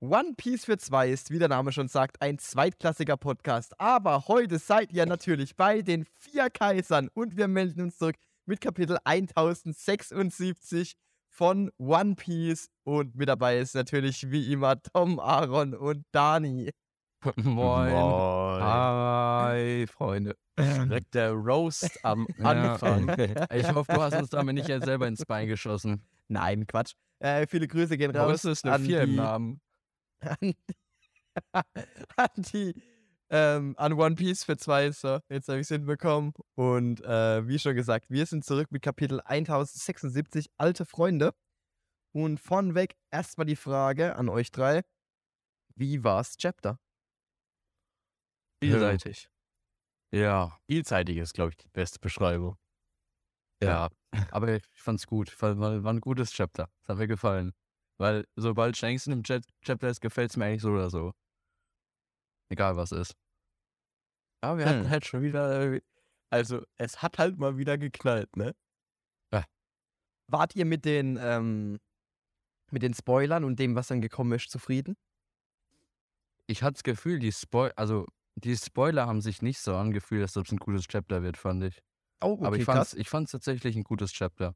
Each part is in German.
One Piece für zwei ist, wie der Name schon sagt, ein zweitklassiger Podcast. Aber heute seid ihr natürlich bei den vier Kaisern und wir melden uns zurück mit Kapitel 1076 von One Piece. Und mit dabei ist natürlich wie immer Tom, Aaron und Dani. Moin. Moin. Hi, Freunde. Direkt der Roast am Anfang. Ich hoffe, du hast uns damit nicht selber ins Bein geschossen. Nein, Quatsch. Äh, viele Grüße gehen raus. uns ist eine an 4 im die- Namen. An die, an, die ähm, an One Piece für zwei. So, jetzt habe ich es hinbekommen. Und äh, wie schon gesagt, wir sind zurück mit Kapitel 1076, alte Freunde. Und vornweg erstmal die Frage an euch drei. Wie war's Chapter? Vielseitig. Ja, Vielseitig ist, glaube ich, die beste Beschreibung. ja. Aber ich fand's gut. War, war, war ein gutes Chapter. Das hat mir gefallen. Weil sobald Shanks in dem Chat Chapter ist, gefällt's mir eigentlich so oder so. Egal was ist. Aber wir Hm. hatten halt schon wieder. Also, es hat halt mal wieder geknallt, ne? Wart ihr mit den, ähm, mit den Spoilern und dem, was dann gekommen ist, zufrieden? Ich hatte das Gefühl, die Spoil also die Spoiler haben sich nicht so angefühlt, als ob es ein gutes Chapter wird, fand ich. Oh, okay, aber ich ich fand's tatsächlich ein gutes Chapter.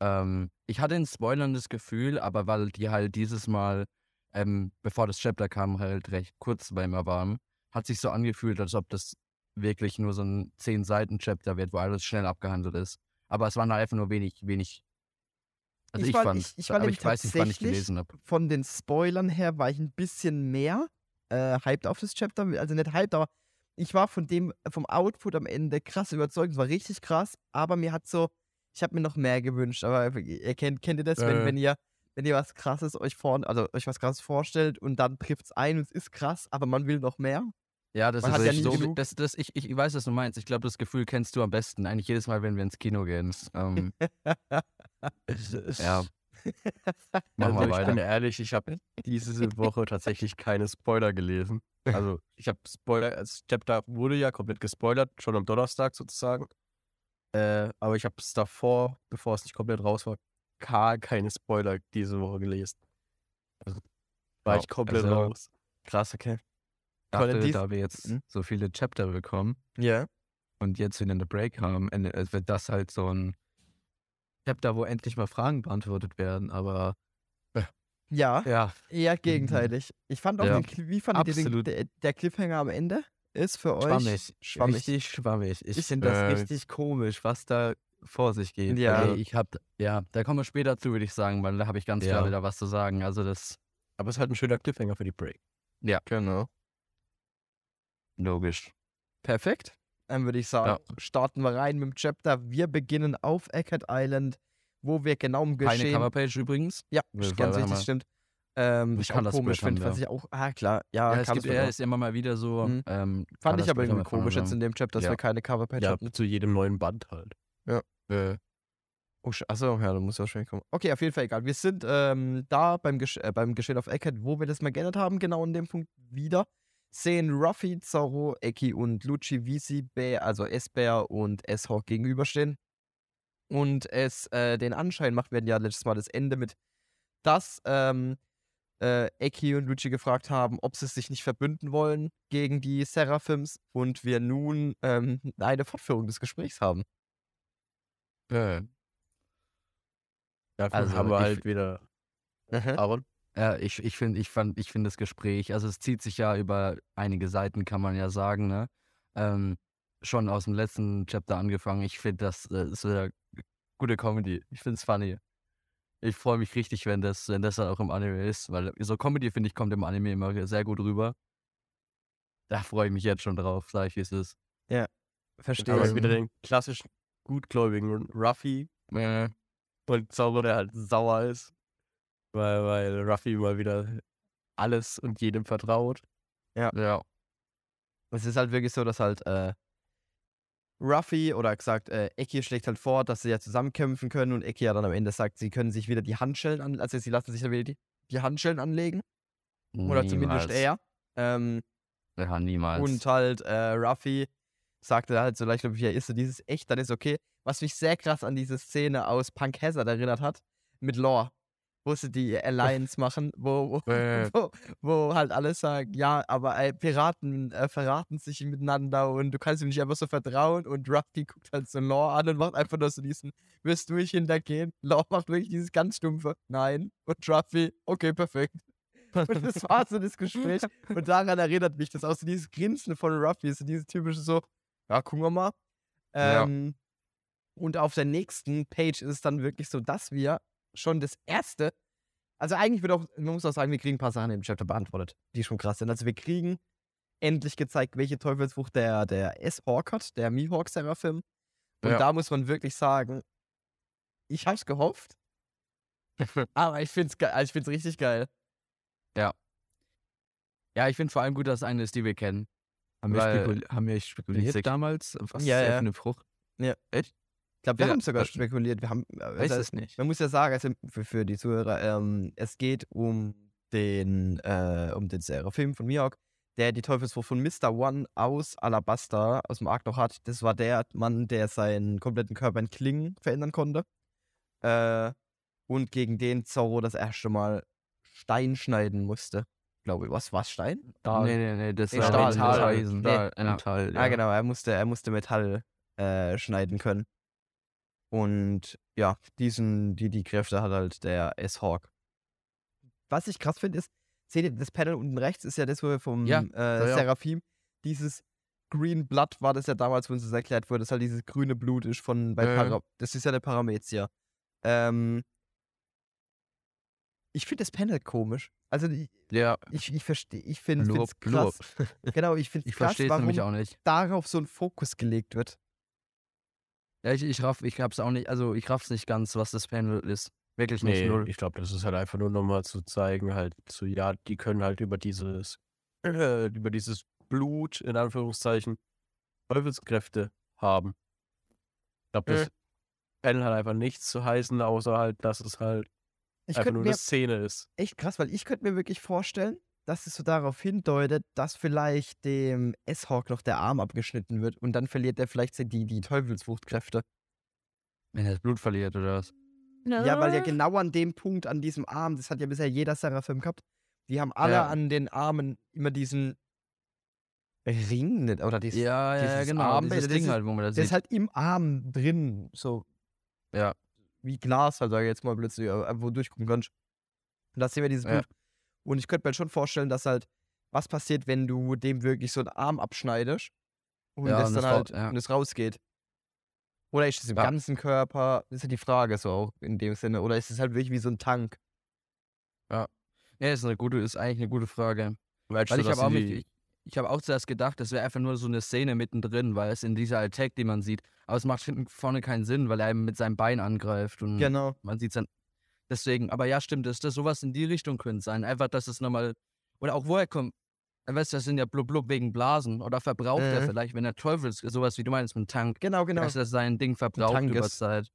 Ähm, ich hatte in Spoilern das Gefühl, aber weil die halt dieses Mal, ähm, bevor das Chapter kam, halt recht kurz bei mir waren, hat sich so angefühlt, als ob das wirklich nur so ein 10-Seiten-Chapter wird, wo alles schnell abgehandelt ist. Aber es waren halt einfach nur wenig, wenig. Also Ich ich, war- fand, ich- ich war aber ich weiß nicht, wann ich gelesen habe. von den Spoilern her war ich ein bisschen mehr äh, hyped auf das Chapter. Also nicht hyped, aber ich war von dem, vom Output am Ende krass überzeugt. Es war richtig krass, aber mir hat so, ich habe mir noch mehr gewünscht. Aber ihr kennt, kennt ihr das, wenn, Äh. wenn ihr wenn ihr was krasses euch vor, also euch was krasses vorstellt und dann trifft es ein und es ist krass, aber man will noch mehr? Ja, das Man ist ja so. genug. Das, das, ich, ich weiß, was du meinst. Ich glaube, das Gefühl kennst du am besten. Eigentlich jedes Mal, wenn wir ins Kino gehen. Ähm, ja, Machen also wir ich weiter. bin ehrlich, ich habe diese Woche tatsächlich keine Spoiler gelesen. Also, ich habe Spoiler, das Chapter wurde ja komplett gespoilert, schon am Donnerstag sozusagen. Äh, aber ich habe es davor, bevor es nicht komplett raus war, gar keine Spoiler diese Woche gelesen. Also, war Ja, ich komplett also- raus. Krass, okay. Dachte, dies- da wir jetzt Hm? so viele Chapter bekommen Ja. und jetzt wieder eine Break haben, äh, wird das halt so ein Chapter, wo endlich mal Fragen beantwortet werden. Aber Ja, ja, eher gegenteilig. Ich fand auch, Ja, den, wie fandet ihr den, der, der Cliffhanger am Ende ist für euch? schwammig. Schwammig. Richtig schwammig. Ich Ich- finde das äh, richtig komisch, was da vor sich geht. Ja. Also ich hab, ja, da kommen wir später zu, würde ich sagen, weil da habe ich ganz klar Ja. wieder was zu sagen. Also das Aber es ist halt ein schöner Cliffhanger für die Break. Genau. logisch. Perfekt. Dann würde ich sagen, starten wir rein mit dem Chapter. Wir beginnen auf Eckert Island, wo wir genau im Keine Geschehen... Coverpage übrigens. ja, Wir- ganz richtig, mal. stimmt. Ähm, Ich was ich kann auch das komisch finde, was ja. ich auch... Ah, klar. Ja, Ja, es gibt, er ist immer mal wieder so. Mhm. Ähm, Fand ich aber irgendwie komisch jetzt in dem Chapter, dass Ja. wir keine Coverpage Ja, hatten. zu jedem neuen Band halt. Äh, Oh, achso, ja, da muss ja wahrscheinlich kommen. Okay, auf jeden Fall egal. Wir sind ähm, da beim, Gesch äh, beim Geschehen auf Eckert, wo wir das mal geändert haben, genau in dem Punkt wieder. Sehen Ruffy, Zorro, Eki und Lucci, wie sie Bär, also S-Bär und S-Hawk gegenüberstehen. Und es äh, den Anschein macht, werden ja letztes Mal das Ende mit, dass ähm, äh, Eki und Lucci gefragt haben, ob sie sich nicht verbünden wollen gegen die Seraphims und wir nun ähm, eine Fortführung des Gesprächs haben. äh, Dafür Also, haben wir halt wieder Aaron. Ja, ich, ich finde ich fand, ich find das Gespräch, also es zieht sich ja über einige Seiten, kann man ja sagen, ne? Ähm, schon aus dem letzten Chapter angefangen. Ich finde, das äh, ist wieder gute Comedy. Ich finde es funny. Ich freue mich richtig, wenn das, wenn das dann auch im Anime ist, weil so Comedy, finde ich, kommt im Anime immer sehr gut rüber. Da freue ich mich jetzt schon drauf, sag ich, wie es ist. Verstehe. Aber wieder den klassischen gutgläubigen Ruffy Äh, und Zorro, der halt sauer ist. Weil, weil Ruffy mal wieder alles und jedem vertraut. ja. Es ist halt wirklich so, dass halt äh, Ruffy oder gesagt, äh, Eki schlägt halt vor, dass sie ja zusammenkämpfen können und Eki ja dann am Ende sagt, sie können sich wieder die Handschellen an, also sie lassen sich dann wieder die, die Handschellen anlegen. Oder zumindest er. Ähm, Ja, niemals. und halt äh, Ruffy sagte halt so leicht, glaube ich, ja, ist so dieses echt, dann ist okay. Was mich sehr krass an diese Szene aus Punk Hazard erinnert hat, mit Lore. Wo sie die Alliance machen, wo, wo, Äh. wo, wo halt alle sagen, ja, aber ey, Piraten äh, verraten sich miteinander und du kannst ihm nicht einfach so vertrauen und Ruffy guckt halt so Law an und macht einfach nur so diesen, wirst du mich hintergehen? Law macht wirklich dieses ganz stumpfe, nein. Und Ruffy, okay, perfekt. Und das war so das Gespräch. Und daran erinnert mich das auch so dieses Grinsen von Ruffy, so dieses typische so, ja, gucken wir mal. Ja. Ähm, Und auf der nächsten Page ist es dann wirklich so, dass wir schon das erste, also eigentlich wird auch, man muss auch sagen, wir kriegen ein paar Sachen im Chapter beantwortet, die schon krass sind. Also wir kriegen endlich gezeigt, welche Teufelsfrucht der, der S-Hawk hat, der Mihawk-Seraphim. Und Ja. da muss man wirklich sagen, ich hab's gehofft, aber ich find's, ge- also ich find's richtig geil. Ja, ich finde vor allem gut, dass es eine ist, die wir kennen. Haben wir, Weil- spekul haben wir spekuliert damals, was Ja, ja. für eine Frucht? Echt? Ich glaube, wir Ja, haben sogar das- spekuliert. Wir haben, äh, Weiß also, es nicht. Man muss ja sagen, also für, für die Zuhörer, ähm, es geht um den, äh, um den Seraphim von Mihawk, der die Teufelsfrucht von Mr. One aus Alabasta aus dem Ark noch hat. Das war der Mann, der seinen kompletten Körper in Klingen verändern konnte. Äh, und gegen den Zorro das erste Mal Stein schneiden musste. Glaube ich. Was war Stein? Stahl. Nee, nee, nee, das Nee, war Stahl, Metall. Eisen. Nee. Stahl, ja. Metall, Ah, genau, er musste, er musste Metall äh, schneiden können. Und ja, diesen, die, die Kräfte hat halt der S-Hawk. Was ich krass finde, ist, seht ihr, das Panel unten rechts ist ja das, wo wir vom Ja, äh, ja. Seraphim, dieses Green Blood war das ja damals, wo uns das erklärt wurde, dass halt dieses grüne Blut ist von bei Ja, Das ist ja der Paramezia. Ähm, ich finde das Panel komisch. Also ich, Ja, ich, ich verstehe, ich finde es krass. Genau, ich finde ich es krass, verstehe es warum nämlich auch nicht. darauf so ein Fokus gelegt wird. Ja, ich, ich raff, ich hab's auch nicht, also ich raff's nicht ganz, was das Panel ist. Wirklich nicht Nee, null. ich glaube, das ist halt einfach nur nochmal zu zeigen, halt, so, ja, die können halt über dieses, äh, über dieses Blut, in Anführungszeichen, Teufelskräfte haben. Ich glaube, das Panel hat einfach nichts zu heißen, außer halt, dass es halt Ich einfach nur mir eine Szene ist. echt krass, weil ich könnte mir wirklich vorstellen, dass es so darauf hindeutet, dass vielleicht dem S-Hawk noch der Arm abgeschnitten wird und dann verliert er vielleicht die, die Teufelsfruchtkräfte. Wenn er das Blut verliert oder was? Ja, weil ja genau an dem Punkt, an diesem Arm, das hat ja bisher jeder Seraphim gehabt, die haben alle Ja. an den Armen immer diesen Ring nicht, oder dieses, Ja, ja, dieses genau. Armband, dieses das Ding ist- halt, wo man das der sieht. ist halt im Arm drin, so ja. wie Glas, halt, sag ich jetzt mal plötzlich, äh, wo du durchgucken kannst. Und da sehen wir dieses Ja. Und ich könnte mir halt schon vorstellen, dass halt, was passiert, wenn du dem wirklich so einen Arm abschneidest und Ja, das dann halt ja. und es rausgeht. Oder ist es im Ja. ganzen Körper? Das ist ja die Frage so auch in dem Sinne. Oder ist es halt wirklich wie so ein Tank? Ja, ist eine gute, ist eigentlich eine gute Frage. Weil du, ich habe auch, die- ich, ich habe auch zuerst gedacht, das wäre einfach nur so eine Szene mittendrin, weil es in dieser Attack, die man sieht. Aber es macht hinten vorne keinen Sinn, weil er mit seinem Bein angreift und Genau. man sieht es dann. Deswegen, aber ja, stimmt, dass das sowas in die Richtung könnte sein. Einfach, dass es nochmal. Oder auch woher kommt. Weißt du, das sind ja blub blub wegen Blasen. Oder verbraucht er Mhm. vielleicht, wenn er Teufel sowas wie du meinst mit einem Tank, Genau, genau. dass er sein Ding verbraucht Tank über ist- Zeit.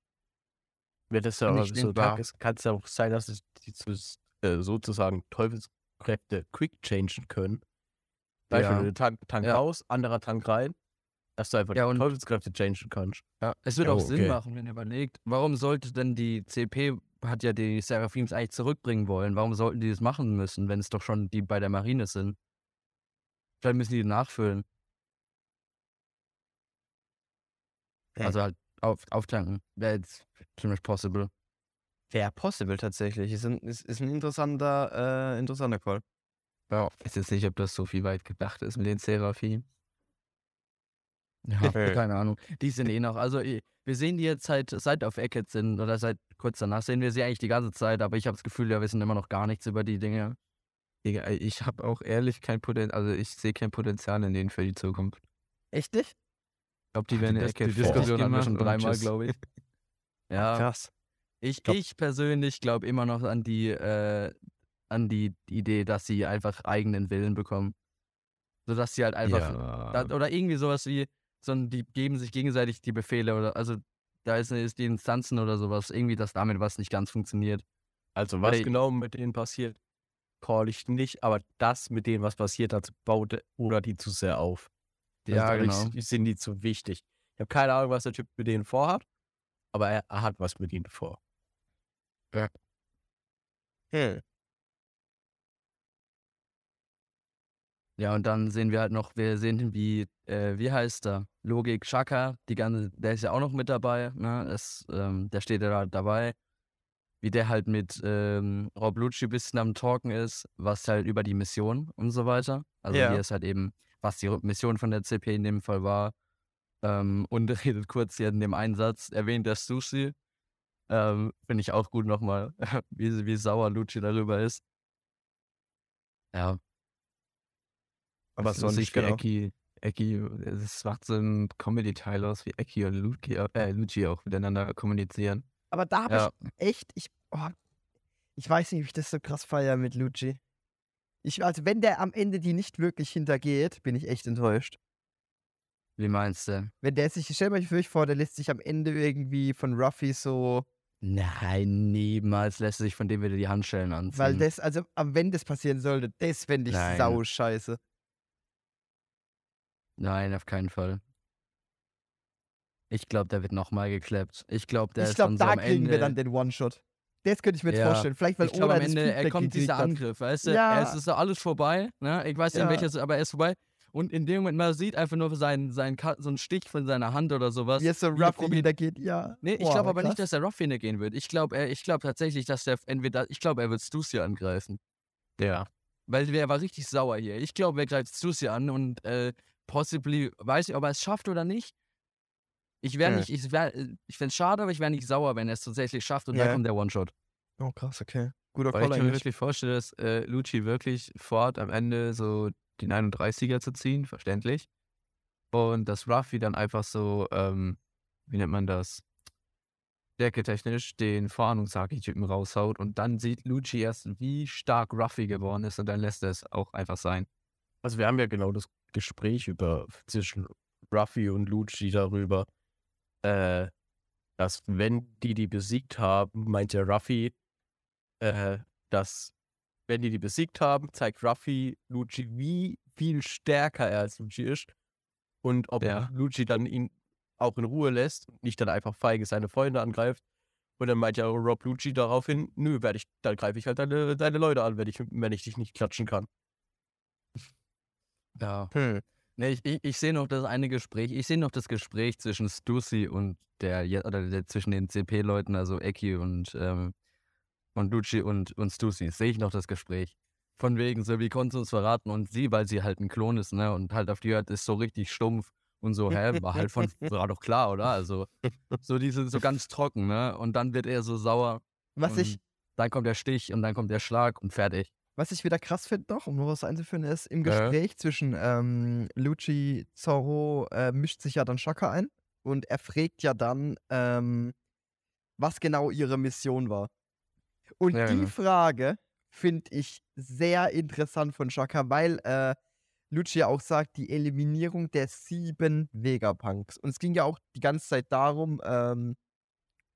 Wird es ja ich so denkbar. Es kann es ja auch sein, dass es die zu, äh, sozusagen Teufelskräfte quick changen können. Beispiel, Ja. Tank, Tank Ja. raus, anderer Tank rein, dass du einfach Ja, die und- Teufelskräfte changen kannst. Ja, es wird Ja, auch Sinn okay. machen, wenn ihr überlegt, warum sollte denn die CP, hat ja die Seraphims eigentlich zurückbringen wollen, warum sollten die das machen müssen, wenn es doch schon die bei der Marine sind? Vielleicht müssen die nachfüllen. Ja. Also halt auf, auftanken. Wäre jetzt ziemlich possible. Wäre possible tatsächlich. Ist ein, ist, ist ein interessanter, äh, interessanter Call. Ja. Ich weiß jetzt nicht, ob das so viel weit gedacht ist mit den Seraphim. Ja, Äh. keine Ahnung. Die sind eh noch. Also, wir sehen die jetzt seit, seit auf Eckett sind oder seit kurz danach sehen wir sie eigentlich die ganze Zeit, aber ich habe das Gefühl, wir wissen immer noch gar nichts über die Dinge. Digga, ich habe auch ehrlich kein Potenzial, also ich sehe kein Potenzial in denen für die Zukunft. Echt nicht? Ich glaube, die werden die eine Dis- Ecke die Diskussion hatten wir schon dreimal, glaube ich. Ja, Krass. ich, glaub- ich persönlich glaube immer noch an die, äh, an die Idee, dass sie einfach eigenen Willen bekommen. Sodass sie halt einfach Ja. Da, oder irgendwie sowas wie, so ein, die geben sich gegenseitig die Befehle oder also da ist, ist die Instanzen oder sowas, irgendwie, dass damit was nicht ganz funktioniert. Also was Oder- genau mit denen passiert, call ich nicht, aber das mit denen, was passiert hat, baut oder die zu sehr auf. Also Ja, genau. Sind die zu wichtig. Ich habe keine Ahnung, was der Typ mit denen vorhat, aber er, er hat was mit ihnen vor. Hm. Ja, und dann sehen wir halt noch, wir sehen, wie, äh, wie heißt er? Logik Chaka, die ganze, der ist ja auch noch mit dabei, ne? Das, ähm, der steht ja da dabei. Wie der halt mit ähm, Rob Lucci ein bisschen am Talken ist, was halt über die Mission und so weiter. Also Ja. wie es halt eben, was die Mission von der CP in dem Fall war. Ähm, und redet kurz hier in dem Einsatz, erwähnt der Sushi. Ähm, Finde ich auch gut nochmal, wie, wie sauer Lucci darüber ist. Ja, Aber ist sonst, wie genau. Eki, Eki, es macht so einen Comedy-Teil aus, wie Eki und Luki, äh, Lucci auch miteinander kommunizieren. Aber da habe ja. ich echt, ich, oh, ich weiß nicht, ob ich das so krass feiere mit Lucci. Ich, also wenn der am Ende die nicht wirklich hintergeht, bin ich echt enttäuscht. Wie meinst du? Wenn der sich, stell wirklich vor, der lässt sich am Ende irgendwie von Ruffy so, Nein, niemals lässt sich von dem wieder die Handschellen anziehen. weil das, also wenn das passieren sollte, das fände ich Nein. sau scheiße. Nein, auf keinen Fall. Ich glaube, der wird nochmal geklappt. Ich glaube, der ich ist glaube, dann so da am kriegen Ende. wir dann den One-Shot. Das könnte ich mir jetzt Ja. vorstellen. Vielleicht, weil ich glaube, Oda am Ende, er kommt dieser. Angriff, weißt du? Ja. Es ist so alles vorbei, ne? Ich weiß nicht, Ja. welches, aber er ist vorbei. Und in dem Moment, man sieht einfach nur seinen, seinen, so einen Stich von seiner Hand oder sowas. Wie es so wie er Ruffy probiert- hintergeht, ja. Nee, ich glaube aber krass. nicht, dass der Ruffy gehen wird. Ich glaube er, ich glaube tatsächlich, dass der entweder, ich glaube, er wird Stussy angreifen. Ja. Weil der war richtig sauer hier. Ich glaube, er greift Stussy an und äh, possibly, weiß ich, ob er es schafft oder nicht. Ich wäre Hm. nicht, ich wäre, ich fände es schade, aber ich wäre nicht sauer, wenn er es tatsächlich schafft und Ja. dann kommt der One-Shot. Oh, krass, okay. Guter Weil ich Call kann mir wirklich vorstellen, dass äh, Lucci wirklich vorhat, am Ende so den 31er zu ziehen, verständlich. Und dass Ruffy dann einfach so, ähm, wie nennt man das? Stärketechnisch den Vorahnungsaki-Typen raushaut und dann sieht Lucci erst, wie stark Ruffy geworden ist und dann lässt er es auch einfach sein. Also wir haben ja genau das Gespräch über zwischen Ruffy und Lucci darüber, äh, dass wenn die die besiegt haben, meint der Ruffy, äh, dass wenn die die besiegt haben, zeigt Ruffy Lucci, wie viel stärker er als Lucci ist und ob Ja. Lucci dann ihn auch in Ruhe lässt und nicht dann einfach feige seine Freunde angreift. Und dann meint ja Rob Lucci daraufhin, nö, werde ich, dann greife ich halt deine, deine Leute an, wenn ich, wenn ich dich nicht klatschen kann. Ja. Hm. Nee, ich, ich, ich sehe noch das eine Gespräch, ich sehe noch das Gespräch zwischen Stussy und der, oder der, zwischen den CP-Leuten, also Eki und, ähm, und Lucci und, und Stussy, sehe ich noch das Gespräch. Von wegen, so, wie konnte uns verraten? Und sie, weil sie halt ein Klon ist, ne, und halt auf die hört, ist so richtig stumpf und so, hä, war halt von, war doch klar, oder? Also, so diese, so ganz trocken, ne, und dann wird er so sauer, Was ich, dann kommt der Stich und dann kommt der Schlag und fertig. Was ich wieder krass finde noch, um noch was einzuführen, ist, im Äh. Gespräch zwischen ähm, Lucci, Zorro äh, mischt sich ja dann Shaka ein und er fragt ja dann, ähm, was genau ihre Mission war. Und Ja, die genau. Frage finde ich sehr interessant von Shaka, weil äh, Lucci ja auch sagt, die Eliminierung der sieben Vegapunks. Und es ging ja auch die ganze Zeit darum, ähm,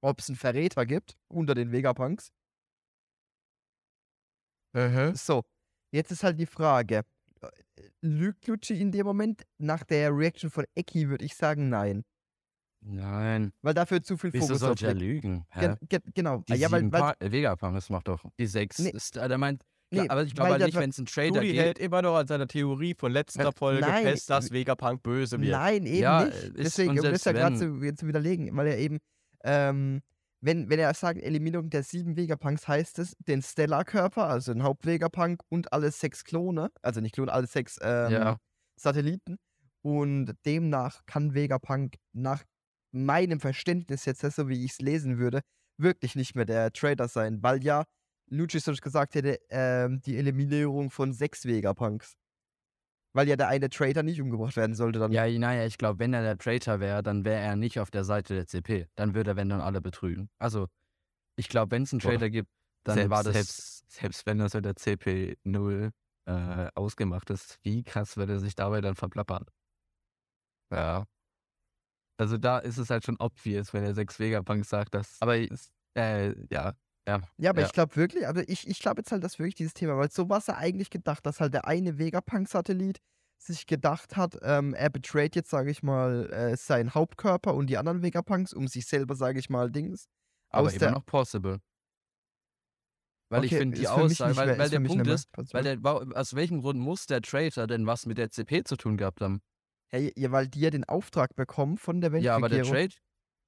ob es einen Verräter gibt unter den Vegapunks. So, jetzt ist halt die Frage, lügt Lucci in dem Moment? Nach der Reaction von Eki würde ich sagen, nein. Nein. Weil dafür zu viel Wieso Fokus sollte er lügen? Hä? Gen gen genau. Die ja, weil, sieben weil, äh, Vegapunk, das macht doch die sechs. Nee. Ist, äh, der meint, nee, klar, aber ich glaube halt nicht, wenn es einen Trader Rudi gibt. hält immer noch an seiner Theorie von letzter Folge nein, fest, dass Vegapunk böse wird. Nein, eben Ja, nicht. ist- Deswegen, um das ja gerade zu, jetzt zu widerlegen, weil er eben, ähm, wenn, wenn er sagt, Eliminierung der sieben Vegapunks, heißt es, den Stellar-Körper, also den Haupt-Vegapunk und alle sechs Klone, also nicht Klone, alle sechs ähm, Ja. Satelliten. Und demnach kann Vegapunk nach meinem Verständnis jetzt, so wie ich es lesen würde, wirklich nicht mehr der Trader sein, weil ja Lucci sonst gesagt hätte, ähm, die Eliminierung von sechs Vegapunks. Weil ja der eine Trader nicht umgebracht werden sollte dann. Ja, naja, ich glaube, wenn er der Traitor wäre, dann wäre er nicht auf der Seite der CP. Dann würde er, wenn dann alle betrügen. Also, ich glaube, wenn es einen Boah. Trader gibt, dann selbst, war das. Selbst, selbst wenn das mit der CP0 äh, ausgemacht ist, wie krass würde er sich dabei dann verplappern? Ja. Also da ist es halt schon obvious, wenn er sechs Vegapunks sagt, dass. Aber ist, äh, ja. Ja. Ja, aber Ja. ich glaube wirklich, aber ich, ich glaube jetzt halt, dass wirklich dieses Thema, weil so war es ja eigentlich gedacht, dass halt der eine Vegapunk-Satellit sich gedacht hat, ähm, er betrayt jetzt, sage ich mal, äh, seinen Hauptkörper und die anderen Vegapunks, um sich selber, sage ich mal, Dings aber aus immer der. noch possible. Weil ich Okay, finde die ist Aussage, weil, mehr- weil ist der Punkt ist, weil der, aus welchem Grund muss der Traitor denn was mit der CP zu tun gehabt haben? Hey, ja, weil die ja den Auftrag bekommen von der Ja, aber der Weltregierung. Trade.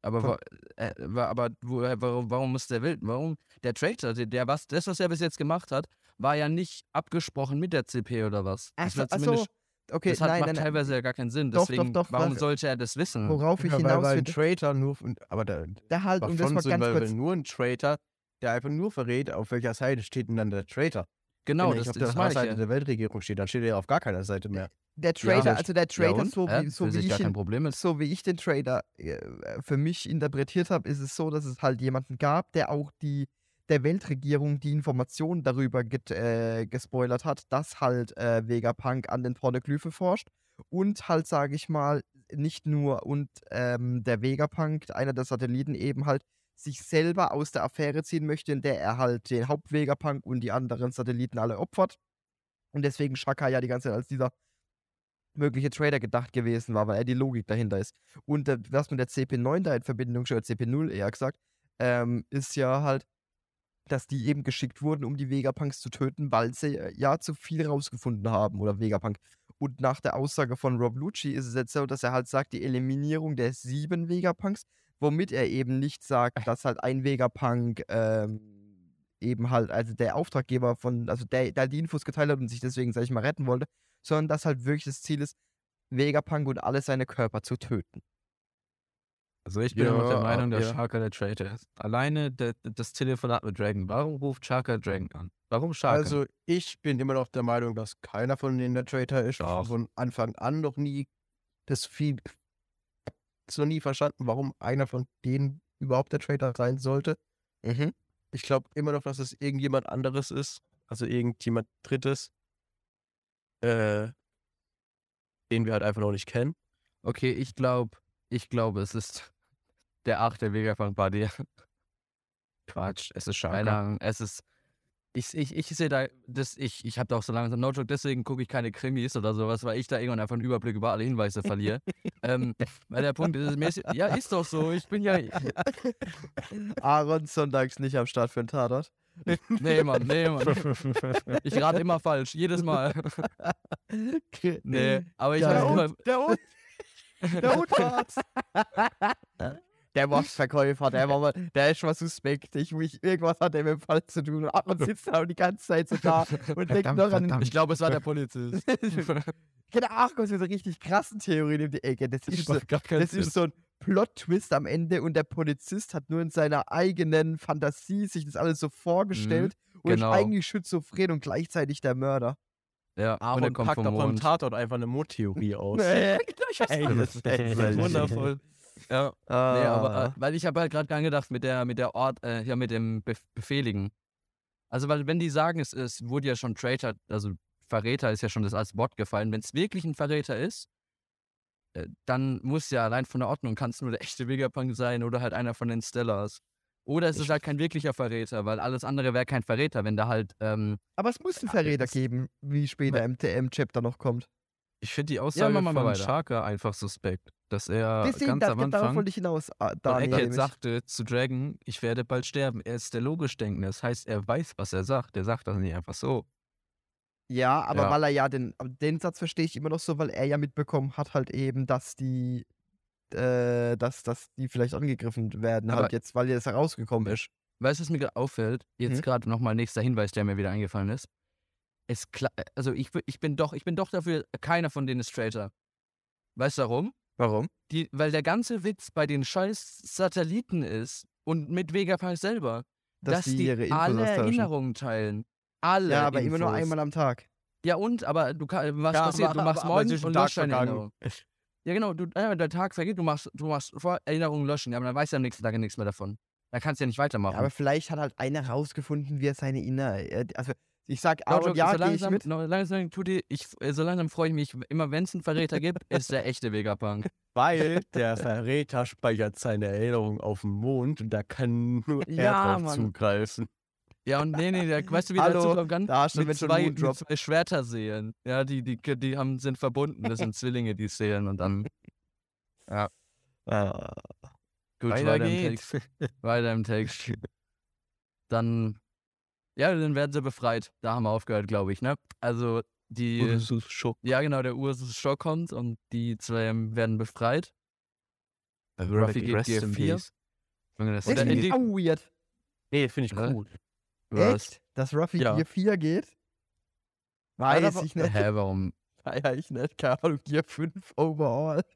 Aber, Von- wa, äh, aber wo, äh, warum, warum muss der Wild? Warum? Der Traitor, der, der was, das, was er bis jetzt gemacht hat, war ja nicht abgesprochen mit der CP oder was. Ach Das, ach so, okay, das hat, nein, macht nein, nein. teilweise ja gar keinen Sinn. Doch, doch, Deswegen, doch, warum was- sollte er das wissen? Worauf ich Ja, weil, hinaus weil ein will, Traitor nur, aber der, der halt, um das mal Sinn, ganz weil, kurz, weil nur ein Traitor, der einfach nur verrät, auf welcher Seite steht denn dann der Traitor. Genau, Wenn das, nicht auf der ich Seite ja. der Weltregierung steht, dann steht er ja auf gar keiner Seite mehr. der Trader, aber also der Ja Trader, und? so wie, so Für wie ich ihn, so wie ich den Trader äh, für mich interpretiert habe, ist es so, dass es halt jemanden gab, der auch die der Weltregierung die Informationen darüber get, äh, gespoilert hat, dass halt äh, Vegapunk an den Pornoglyphen forscht und halt, sage ich mal, nicht nur und ähm, der Vegapunk, einer der Satelliten eben halt sich selber aus der Affäre ziehen möchte, in der er halt den Haupt-Vegapunk und die anderen Satelliten alle opfert. Und deswegen Shaka ja die ganze Zeit als dieser mögliche Trader gedacht gewesen war, weil er die Logik dahinter ist. Und was mit der CP9 da in Verbindung steht, oder CP0 eher gesagt, ähm, ist ja halt, dass die eben geschickt wurden, um die Vegapunks zu töten, weil sie äh, ja zu viel rausgefunden haben, oder Vegapunk. Und nach der Aussage von Rob Lucci ist es jetzt so, dass er halt sagt, die Eliminierung der sieben Vegapunks, womit er eben nicht sagt, dass halt ein Vegapunk ähm, eben halt, also der Auftraggeber von, also der, der die Infos geteilt hat und sich deswegen, sag ich mal, retten wollte, sondern dass halt wirklich das Ziel ist, Vegapunk und alle seine Körper zu töten. Also ich bin immer noch der Ja, Meinung, dass ja. Shaka der Traitor ist. Alleine der, das Telefonat mit Dragon. Warum ruft Shaka Dragon an? Warum Shaka? Also ich bin immer noch der Meinung, dass keiner von denen der Traitor ist. Doch. Von Anfang an noch nie das viel noch nie verstanden, warum einer von denen überhaupt der Traitor sein sollte. Mhm. Ich glaube immer noch, dass es irgendjemand anderes ist, also irgendjemand Drittes, äh, den wir halt einfach noch nicht kennen. Okay, ich glaube, ich glaube, es ist der achte Vegapunk bei dir. Quatsch, es ist Keine Shaka. Ahnung, es ist. Ich, ich, ich sehe da, das, ich, ich habe da auch so lange so No Joke, deswegen gucke ich keine Krimis oder sowas, weil ich da irgendwann einfach einen Überblick über alle Hinweise verliere. ähm, weil der Punkt ist, ist, ja, ist doch so, ich bin ja. Aaron sonntags nicht am Start für den Tatort. Nee, Mann, nee, Mann. Ich rate immer falsch, jedes Mal. Nee, aber ich habe immer. Der Hund, der Hund war's. Der Wurstverkäufer, der, war mal, der ist schon mal suspekt. Ich, ich, irgendwas hat er mit dem Fall zu tun. Und Aaron sitzt da und die ganze Zeit so da und denkt noch an. Ich glaube, es war der Polizist. Genau, ach Gott, so eine richtig krassen Theorien um die Ecke. Das ist, so, das ist so ein Plot-Twist am Ende und der Polizist hat nur in seiner eigenen Fantasie sich das alles so vorgestellt und genau. ist eigentlich schizophren und gleichzeitig der Mörder. Ja, und er Aaron kommt packt vom auch beim. Tatort einfach eine Mondtheorie aus. Ey, das ist Wundervoll. Ja. Ah. Nee, aber äh, weil ich habe halt gerade dran gedacht mit der mit der Ort, äh, ja mit dem Bef Befehligen. Also weil wenn die sagen, es, es wurde ja schon Traitor, also Verräter ist ja schon das als Wort gefallen. Wenn es wirklich ein Verräter ist, äh, dann muss ja allein von der Ordnung kann es nur der echte Vegapunk sein oder halt einer von den Stellars. Oder es ist halt kein wirklicher Verräter, weil alles andere wäre kein Verräter, wenn da halt ähm, Aber es muss einen Verräter geben, wie später im TM-Chapter noch kommt. Ich finde die Aussage mal von. Shaka einfach suspekt, dass er Deswegen, ganz am darauf Anfang wollte ich hinaus, von Daniel. Nämlich. sagte zu Dragon, ich werde bald sterben. Er ist der logisch Denkende. Das heißt, er weiß, was er sagt. Er sagt das nicht einfach so. Ja, aber Ja. weil er ja den, den Satz verstehe ich immer noch so, weil er ja mitbekommen hat halt eben, dass die, äh, dass, dass die vielleicht angegriffen werden, halt Aber- jetzt, weil jetzt herausgekommen ist. Weißt du, was mir gerade auffällt? Jetzt Hm? gerade nochmal nächster Hinweis, der mir wieder eingefallen ist. Es kla- also ich, ich bin doch, ich bin doch dafür, keiner von denen ist Traitor. Weißt du warum? Warum? Die, weil der ganze Witz bei den scheiß Satelliten ist und mit Vegapunk selber, dass, die, ihre Infos alle. Erinnerungen teilen. Alle. Ja, aber immer nur Infos. einmal am Tag. Ja, und, aber du was Ja, passiert? aber- du machst aber- aber morgen zwischen und löscht deine. Erinnerung. Ja, genau, du, äh, der Tag vergeht, du machst, du machst vor Erinnerungen löschen, ja, aber dann weißt du am nächsten Tag nichts mehr davon. Da kannst du ja nicht weitermachen. Ja, aber vielleicht hat halt einer rausgefunden, wie er seine Inner. äh, Also, ich sag, No Aaron, joke, ja, so gehe ich langsam, mit. no, langsam tut die, ich, äh, so langsam freue ich mich, immer wenn es einen Verräter gibt, ist der echte Vegapunk. Weil der Verräter speichert seine Erinnerung auf dem Mond und da kann nur er Ja, drauf Mann. zugreifen. Ja, und nee, nee, der, weißt du, wie Hallo, der zukommen kann? Da hast du Mit zwei, mit zwei Schwerterseelen. Ja, die, die, die haben, sind verbunden, das sind Zwillinge, die Seelen und dann. Ah. Gut, Weiter weiter, im. Text. Weiter im Text. Dann, Ja, dann werden sie befreit. Da haben wir aufgehört, glaube ich, ne? Also die. Ursus Schock. Ja, genau, der Ursus Schock kommt und die zwei werden befreit. Ruffy geht Gear 4. Junge, das Das ist die, auch weird. Nee, finde ich cool. was? Echt? Dass Ruffy Ja. Gear 4 geht? Weiß aber- ich nicht. Hä, warum? Feier ich nicht. Keine Ahnung, Gear 5 overall.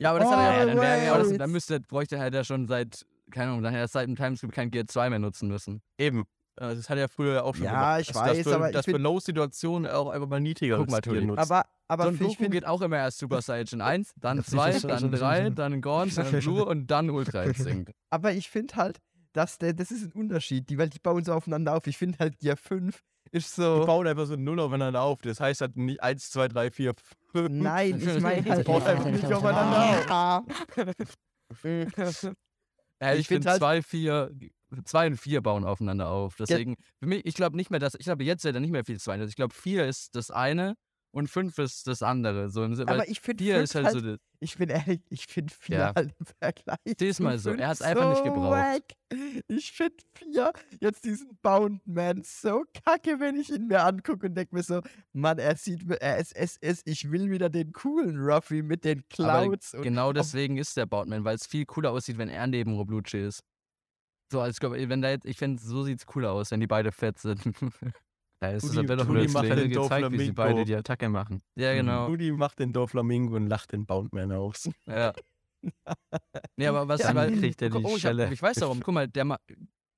Ja, aber das hat er ja, dann, wäre, ja, das, dann müsste, bräuchte er ja schon seit, keine Ahnung, dann hätte er seit dem Timeskip kein Gear 2 mehr nutzen müssen. Eben. Also Das hat er früher auch schon Ja, gemacht. ich dass, weiß, dass für, aber dass für find- Low-Situationen auch einfach mal niedriger Guck mal, Toni. nutzt. Aber, aber Son ich Goku finde, geht auch immer erst Super Saiyan 1, dann 2, dann 3, dann Gorn, dann Blue und dann Ultra Instinct. aber ich finde halt, dass der, das ist ein Unterschied, die, weil die bauen so aufeinander auf. Ich finde halt Gear 5 ist Die so. bauen einfach so null aufeinander auf. Das heißt halt nicht 1, 2, 3, 4, 5. Nein, ich meine halt. bauen einfach nicht aufeinander auf. Ja, Ich ich find finde halt- 2, 4, 2 und 4 bauen aufeinander auf. Deswegen, für mich, ich glaube nicht mehr, dass, ich glaube jetzt wird er nicht mehr viel 2. Ich glaube 4 ist das eine und 5 ist das andere. So, Aber ich finde 4 5 ist halt, halt, so, ich bin ehrlich, ich finde 4 Ja. halt im Vergleich. Sieh's zu mal so, er fünf hat's einfach nicht gebraucht. wack. Ich finde 4 jetzt diesen Bound Man so kacke, wenn ich ihn mir angucke und denke mir so, Mann, er sieht, er ist, es ist, ich will wieder den coolen Ruffy mit den Clouds. genau deswegen ist der Boutman, weil es viel cooler aussieht, wenn er neben Roblucci ist. So, als glaub, wenn da jetzt, ich finde, so sieht's cooler aus, wenn die beide fett sind. Da ist es doch Tuli nur macht den gezeigt, wie sie beide die Attacke machen. ja, genau. Rudi macht den Doflamingo und lacht den Boundman aus. Ja. nee, aber was, Ja, weil, kriegt er die oh, ich, hab, ich weiß warum. Guck mal, der ma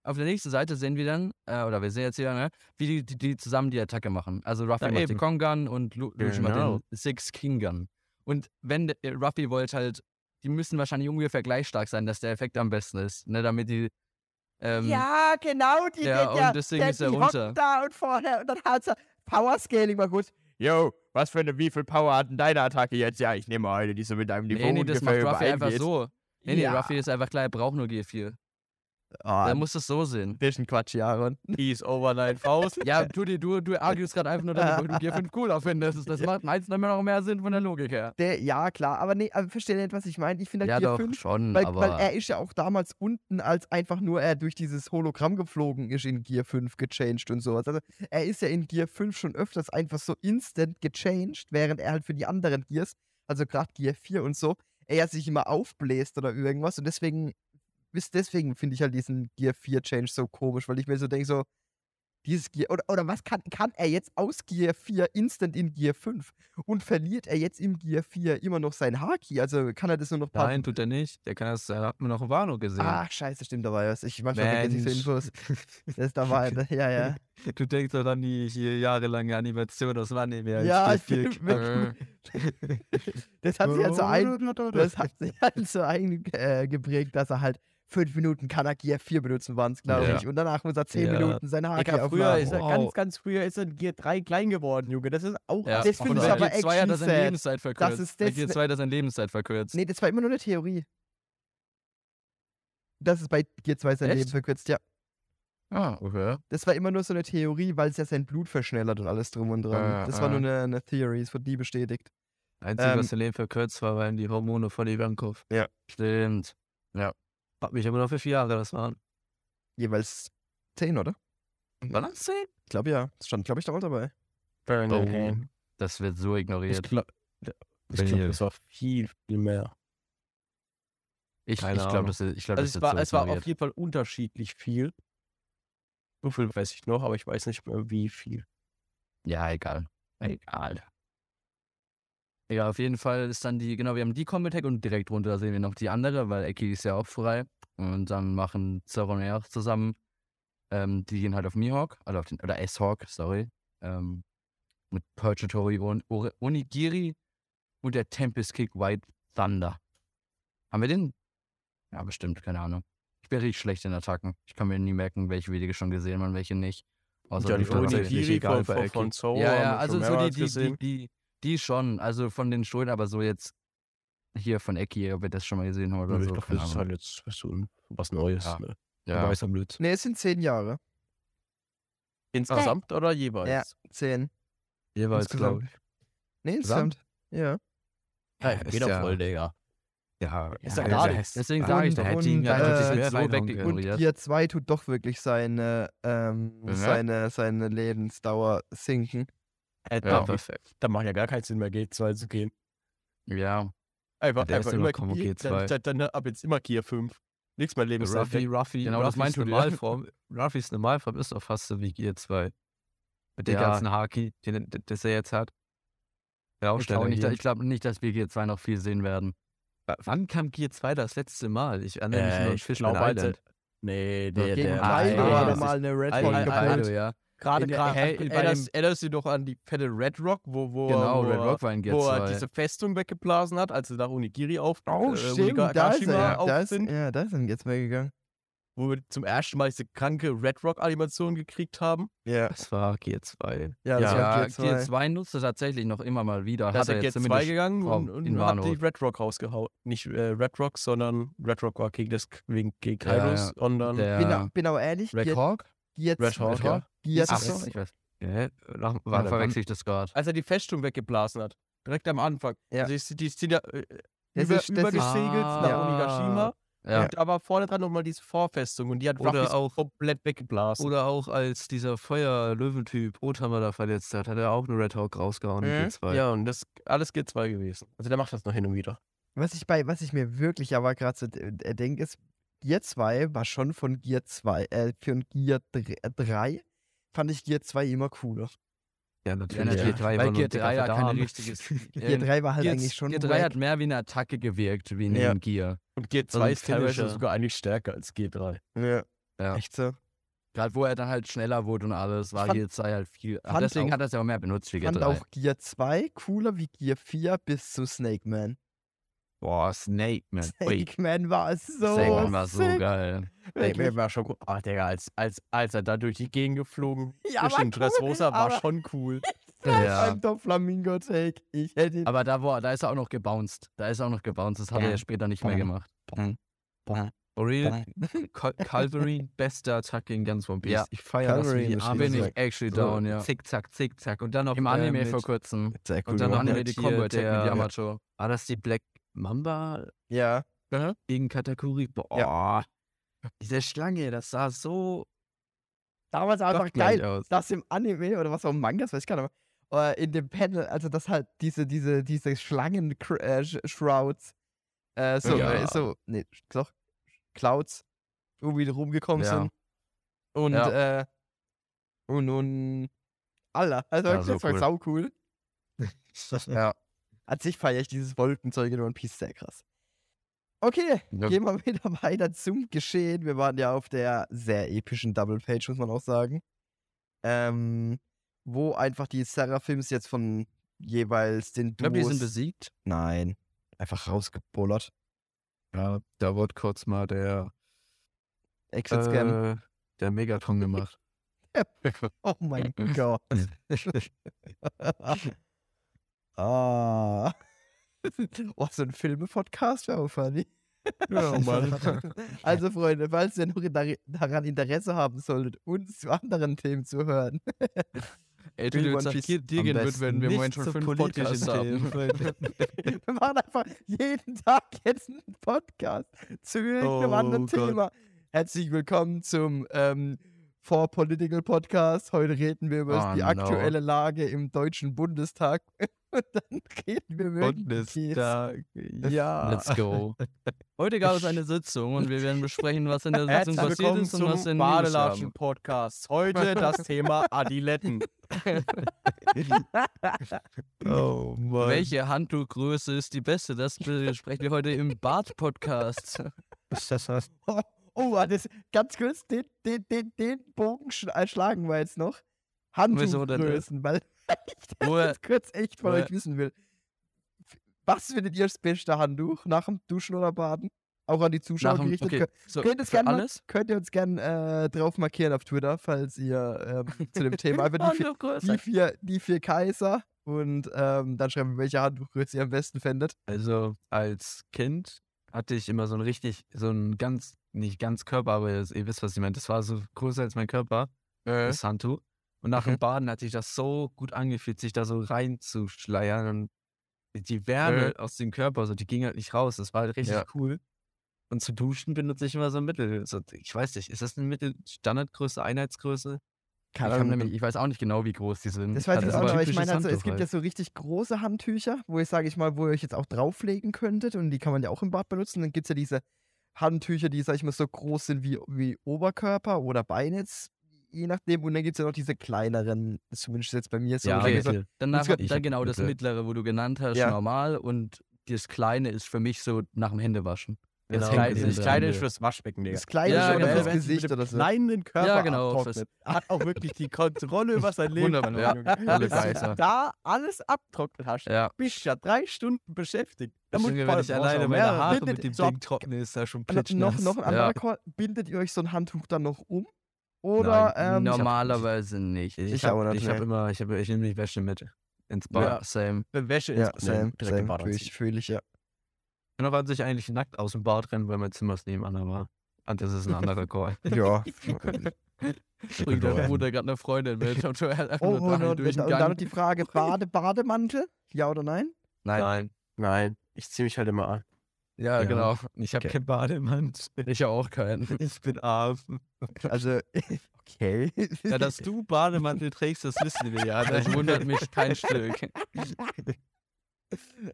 auf der nächsten Seite sehen wir dann, äh, oder wir sehen jetzt hier, ne, wie die, die, die zusammen die Attacke machen. Also Ruffy Ja, macht die eben. Kong Gun und Lu Lucian macht Genau. den Six King Gun. Und wenn der, Ruffy wollte halt, die müssen wahrscheinlich ungefähr gleich stark sein, dass der Effekt am besten ist, ne, damit die ähm, ja, genau, die ja, geht ja, und deswegen der, ist er runter. da und vorher und dann hat sie Power Scaling mal kurz. Yo, was für eine, wie viel Power hat denn deine Attacke jetzt? Ja, ich nehme eine, die so mit deinem Niveau Nee, nee, das macht ungefähr Ruffy einfach so. Nee, nee, Ja. Ruffy ist einfach klar, er braucht nur G4. Ah, Er muss das so sehen. ein Quatsch, Jaron. Peace over 9000. Ja, du, du, du, du argust gerade einfach nur, damit du G5 cooler findest. Das macht meins immer noch mehr Sinn von der Logik her. Der, ja, klar, aber nee, aber verstehe nicht, was ich meine. Ich finde halt Ja, Gear doch, 5, schon, weil, aber weil er ist ja auch damals unten, als einfach nur er durch dieses Hologramm geflogen ist, in Gear 5 gechanged und sowas. Also er ist ja in Gear 5 schon öfters einfach so instant gechanged, während er halt für die anderen Gears, also gerade Gear 4 und so, er sich immer aufbläst oder irgendwas. Und deswegen, bis deswegen finde ich halt diesen Gear 4 Change so komisch, weil ich mir so denke, so, dieses Gear, oder, oder was kann, kann er jetzt aus Gear 4 instant in Gear 5? Und verliert er jetzt im Gear 4 immer noch sein Haki? Also kann er das nur noch paar Nein, tut er nicht. Der kann das, da hat man noch in Wano gesehen. Ach, scheiße, stimmt, da war was. Ich manchmal vergesse ich so. Infos. Das da war, ja, ja. Du denkst doch an die hier jahrelange Animation aus Wanne mehr. Ja, ich bin Das hat sich halt so ein, das hat sich halt so eingeprägt, dass er halt fünf Minuten kann er Gear 4 benutzen, waren es, glaube Ja. ich. Und danach muss er zehn Ja. Minuten sein Haki Digga, früher aufmachen. ist er Wow. ganz, ganz früher ist er in Gear 3 klein geworden, Junge. Das ist auch Ja, Das finde ich bei aber Gear 2 hat er seine sad. Lebenszeit verkürzt. ist Bei das Gear ne- 2 hat er seine Lebenszeit verkürzt. Nee, das war immer nur eine Theorie. Das ist bei Gear 2 sein Echt? Leben verkürzt, ja. Ah, okay. Das war immer nur so eine Theorie, weil es ja sein Blut verschnellert und alles drum und dran. Äh, das war nur äh. eine, eine Theorie, es wurde nie bestätigt. Einzige, Ähm, was der Leben verkürzt war, waren die Hormone von Ivankov. Stimmt. Frag mich aber noch, wie viele Jahre das waren. Jeweils zehn, oder? War das 10? Ich glaube ja. Das stand, glaube ich, da auch dabei. Oh, das wird so ignoriert. glaube, ich Wenn glaub, das war viel, viel mehr. Ich, ich glaube, das, ist- ich glaub, Also das es war, so es war auf jeden Fall unterschiedlich viel. So viel weiß ich noch, aber ich weiß nicht mehr, wie viel. Ja, egal. Egal. Ja, auf jeden Fall ist dann die, genau, wir haben die Combat Tag und direkt runter sehen wir noch die andere, weil Eki ist ja auch frei. Und dann machen Zoro und er zusammen, ähm, die gehen halt auf Mihawk, also auf den, oder S-Hawk, sorry. Ähm, mit Purgatory und Onigiri und der Tempest Kick White Thunder. Haben wir den? Ja, bestimmt, keine Ahnung. Ich bin richtig schlecht in Attacken. Ich kann mir nie merken, welche wir schon gesehen haben und welche nicht. Außer Ja, die Onigiri von, von, von Zoro ja, ja, also so die, die, die, die, die schon, also von den Schultern, aber so jetzt hier von Eki, ob wir das schon mal gesehen haben oder so. ich dachte, keine das ist halt jetzt weißt du, was Neues. Ja. Ne? ja. Weißer Blöd. Ne, es sind zehn Jahre. Insgesamt oder jeweils? Ja, zehn. Jeweils, glaube ich. Ne, insgesamt. Ja. Ja, ist geht doch ja- voll, Digga. Ja, Ist ja, ja gar der- nichts. Deswegen sage ich, da hätte ihn ja äh, mehr so Und. Gear 2 tut doch wirklich seine, ähm, Ja. seine, seine Lebensdauer sinken. Äh, Ja, perfekt. da macht ja gar keinen Sinn mehr, G2 zu gehen. Ja, Einfach, der einfach immer Gear, G2. Dann, dann, dann ab jetzt immer Gear 5. Nichts mehr Lebenszeit. Ruffy, Ruffy, Genau, das Ruffys meinte du. Normalform, Ruffys Normalform ist doch fast so wie Gear 2. Mit dem Ja. ganzen Haki, den, den- das er jetzt hat. Auch ich glaube glaub nicht, dass wir G2 noch viel sehen werden. Wann kam Gear 2 das letzte Mal? Ich erinnere mich nur Äh, an ich Fishman Island. nee, der, der, er das eine Red Al- Hot Al- geplant. Kaido, ja. gerade, in der- gerade, hä, bei erinnerst, dem- erinnerst du dich noch an die fette Red Rock, wo, wo, Genau, wo, Red er- Rock war in wo er 2. diese Festung weggeblasen hat, als er nach Onigiri auf Oh, äh, stimmt, da ist er. auf Da ist, sind, ja, da ist er jetzt mal gegangen. wo wir zum ersten Mal diese kranke Red Rock-Animation gekriegt haben. Ja, Das war Gear 2. ja, das Ja, war Ja, Gear 2. G2 nutzt er tatsächlich noch immer mal wieder. Da ist Hat er er jetzt jetzt 2 zumindest gegangen vor- und, und hat die. Red Rock rausgehauen. Nicht äh, Red Rock, sondern Red Rock war gegen, das, wegen, gegen Ja, Kairos, ja. sondern Der Bin, au- bin auch ehrlich, Red Hawk? Gear Red 2 Hawk, ja. Gear Ach so, ich weiß. Ja, nach, warte, verwechsel ich das gerade. als er die Festung weggeblasen hat. Direkt am Anfang. Ja. Also die, die sind ja äh, Das über, ist- übergesegelt nach Ah. Onigashima. Ja. Und aber vorne dran nochmal diese Vorfestung und die hat Oder Ruffys auch- komplett weggeblasen. Oder auch als dieser Feuer-Löwentyp Othama da verletzt hat, hat er auch eine Red Hawk rausgehauen in Mhm. Gear 2. ja, und das alles Gear 2 gewesen. Also der macht das noch hin und wieder. Was ich bei, was ich mir wirklich aber gerade so äh, denke, ist, Gear 2 war schon von Gear 2, äh, für Gear 3 fand ich Gear 2 immer cooler. Ja, Ja, natürlich. natürlich. Gear 3 war Weil nur Gear ein dicker 3 ja fetter Arm. keine richtiges. Gear 3 war halt Gear, eigentlich schon Gear 3 wack. hat mehr wie eine Attacke gewirkt, wie in Ja. dem Gear. Und Gear So 2 ein ist teilweise sogar eigentlich stärker als Gear 3. Ja, Ja. echt so. Gerade wo er dann halt schneller wurde und alles, war fand- Gear 2 halt viel. fand Deswegen auch- hat er es ja auch mehr benutzt wie Gear fand 3. auch Gear 2 cooler wie Gear 4 bis zu Snake Man. Boah, Snake Man. Ui. Snake Man war so Snake Man war so sick. geil. Ey, Wirklich. mir war schon gut. Ah, Digga, als, als, als er da durch die Gegend geflogen Ja, war den Dressrosa cool, war schon cool. Ja. Ein Doflamingo-Take. Ich hätte ihn. Aber da, war, da ist er auch noch gebounced. Da ist er auch noch gebounced. Das hat er ja später nicht mehr gemacht. Real, Cal Calvary, beste Attacke in ganz One Piece. Ja. Ich feiere das wie Arme. Bin ich actually So, down, ja. Zick, zack, zick, zack. Und dann noch Im Anime äh, vor kurzem. Sehr Und dann Im noch Anime die Combo Attack mit Yamato. War das die Black Mamba Ja. gegen Katakuri? Boah. Diese Schlange, das sah so Damals einfach geil. aus. das im Anime oder was auch im Manga, das weiß ich gar nicht mehr, äh, in dem Panel, also das halt diese, diese, diese Schlangen-Shrouds, äh, so, Ja. äh, so, nee, doch, Clouds, irgendwie rumgekommen Ja. sind. Und, Ja. äh, und, und, Alter, also Ja, wirklich, so das war cool. sau cool. Ja. An sich feiere ich dieses Wolkenzeug in One Piece sehr krass. Okay, Ja. gehen wir wieder weiter zum Geschehen. Wir waren ja auf der sehr epischen Double Page, muss man auch sagen. Ähm, wo einfach die Seraphims jetzt von jeweils den Ich glaube, die sind Duos... besiegt. Nein, einfach rausgebullert. Ja, da wurde kurz mal der, Exit-Scam. äh, der Megatron gemacht. oh mein Gott. Ah. oh, so ein Filme-Podcast wäre auch funny. Ja, Mann. Also, Freunde, falls ihr noch dar- daran Interesse haben solltet, uns zu anderen Themen zu hören, Ey, du Piece dir, gehen wird, wenn wir Moment schon fünf Podcasts haben. Wir machen einfach jeden Tag jetzt einen Podcast zu irgendeinem Oh anderen Gott. Thema. Herzlich willkommen zum ähm, For Political Podcast. Heute reden wir über Oh, die no. aktuelle Lage im Deutschen Bundestag. Und dann reden wir über Bundestag. Ja. Let's go. Heute gab es eine Sitzung und wir werden besprechen, was in der Sitzung Herzlich passiert ist und was in Badelatschen Podcast. Heute das Thema Adiletten. Oh. Mann. Welche Handtuchgröße ist die beste? Das besprechen wir heute im Bart-Podcast. Oh, oh, das, ganz kurz, den, den, den, den Bogen äh, schlagen wir jetzt noch. Handtuchgrößen, weil ich das Woher- jetzt kurz echt von woher- euch wissen will. Was findet ihr das beste Handtuch nach dem Duschen oder Baden? Auch an die Zuschauer dem- gerichtet. okay, Könnt- so, könnt, gern alles? könnt ihr uns gerne äh, drauf markieren auf Twitter, falls ihr ähm, zu dem Thema einfach die, vier, die, vier, die vier Kaiser und ähm, dann schreiben wir, welche Handtuchgröße ihr am besten fändet. Also als Kind hatte ich immer so ein richtig, so ein ganz, nicht ganz Körper, aber ihr wisst, was ich meine. Das war so größer als mein Körper, das Handtuch. Und nach Mhm. dem Baden hat sich das so gut angefühlt, sich da so reinzuschleiern. Und die Wärme aus dem Körper, so, die ging halt nicht raus. Das war halt richtig Ja. cool. Und zu duschen benutze ich immer so ein Mittel. So, ich weiß nicht, ist das eine Mittel Standardgröße, Einheitsgröße? Ich, Keine nämlich, ich weiß auch nicht genau, wie groß die sind. Das weiß ich Also, jetzt auch aber nicht, aber ich meine, also, es gibt ja halt. so richtig große Handtücher, wo ich, sage ich mal, wo ihr euch jetzt auch drauflegen könntet und die kann man ja auch im Bad benutzen. Dann gibt es ja diese Handtücher, die, sag ich mal, so groß sind wie, wie Oberkörper oder Beine jetzt, je nachdem. Und dann gibt es ja noch diese kleineren, zumindest jetzt bei mir so. Ja, okay. diese- Danach, ge- dann genau das mittlere, wo du genannt hast, Ja. normal und das kleine ist für mich so nach dem Händewaschen. Das Genau. Kleine, Hände. das Kleine ist fürs Waschbecken, Digga. Das kleine Ja, ist oder genau. fürs Gesicht oder so. kleinen Körper Ja, genau, hat auch wirklich die Kontrolle über sein Leben 100 verloren. ja, Geister. da alles abtrocknet hast, Ja. bist du ja drei Stunden beschäftigt. Da muss wenn ich alleine meine. Haare Bindet mit dem so Ding trockne, ist da schon Und noch, plitschnass. noch ein Ja. anderer Call. Bindet ihr euch so ein Handtuch dann noch um? Oder, ähm, Normalerweise nicht. Ich, Ich hab, auch nicht, ich habe nee. immer, ich, hab, ich nehme die Wäsche mit ins Ja, Bad. same. Wenn Wäsche ja, ins same, im same, Bad fühle anziehen. ich, fühl ich, ja. Und noch als ich eigentlich nackt aus dem Bad rennen, weil mein Zimmer ist nebenan war. Und das ist ein anderer Call. Ja. Und da wurde gerade eine Freundin mit und halt einfach Oh, nur und, da und, durch den und dann noch die Frage: Bade, Bademantel? Ja oder nein? Nein, Nein. Nein, ich ziehe mich halt immer an. ja, genau. Ich habe Okay. kein Bademantel. Ich auch keinen. Ich bin arm. Also, okay. Ja, dass du Bademantel trägst, das wissen wir ja. Das wundert mich kein Stück. Hä,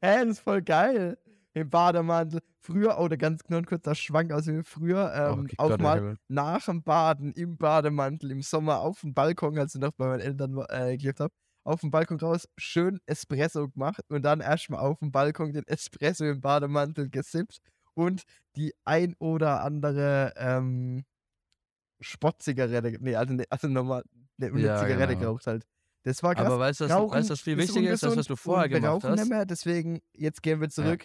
das ist voll geil. Im Bademantel. Früher, oh, da ganz noch ein kurzer Schwank aus mir. Früher ähm, Okay, auch mal Himmel. nach dem Baden im Bademantel im Sommer auf dem Balkon, als ich noch bei meinen Eltern äh, gelebt habe, auf dem Balkon raus, schön Espresso gemacht und dann erstmal auf dem Balkon den Espresso im Bademantel gesippt und die ein oder andere ähm, Sportzigarette, nee, also, ne, also nochmal eine, Ja, Zigarette genau. geraucht halt. Das war krass. Aber weißt du, was, weißt, was viel wichtiger ist, als was du vorher gemacht rauchen hast? nicht mehr, deswegen, jetzt gehen wir zurück.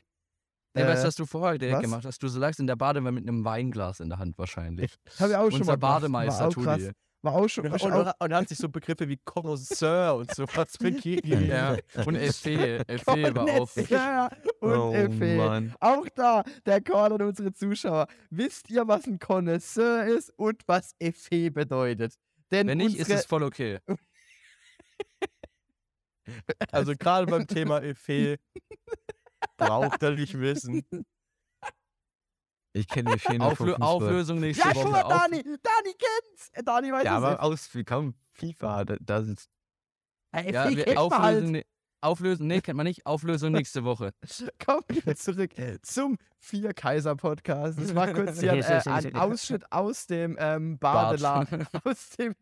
Nee, weißt Äh, du, was du vorher direkt was? gemacht hast? Du lagst in der Badewanne mit einem Weinglas in der Hand wahrscheinlich. Hab ich auch schon Unser mal gemacht. Bademeister, war auch krass. War auch schon, Und, und, auch, und, hat sich so Begriffe wie Connoisseur und sowas begegnet. Ja, und Effet. Effet war auch. Connoisseur und oh, Effet. Mann. Auch da, der Call an unsere Zuschauer. Wisst ihr, was ein Connoisseur ist und was Effet bedeutet? Denn Wenn nicht, ist es voll okay. Also gerade beim Thema Effet braucht er nicht wissen. Ich kenne die Fähne Auflö Auflösung nächste Ja, Woche. mal, Auf Dani, Dani kennt's. Äh, Dani weiß Ja, es. aber aus, wie kaum FIFA, da, da sitzt. Effet ja, wir, Auflösung, halt. ne- Auflösung, nee, kennt man nicht. Auflösung nächste Woche. Kommen wir zurück zum Vier Kaiser Podcast. Das war kurz hier ein, äh, ein Ausschnitt aus dem ähm, Badeladen, aus dem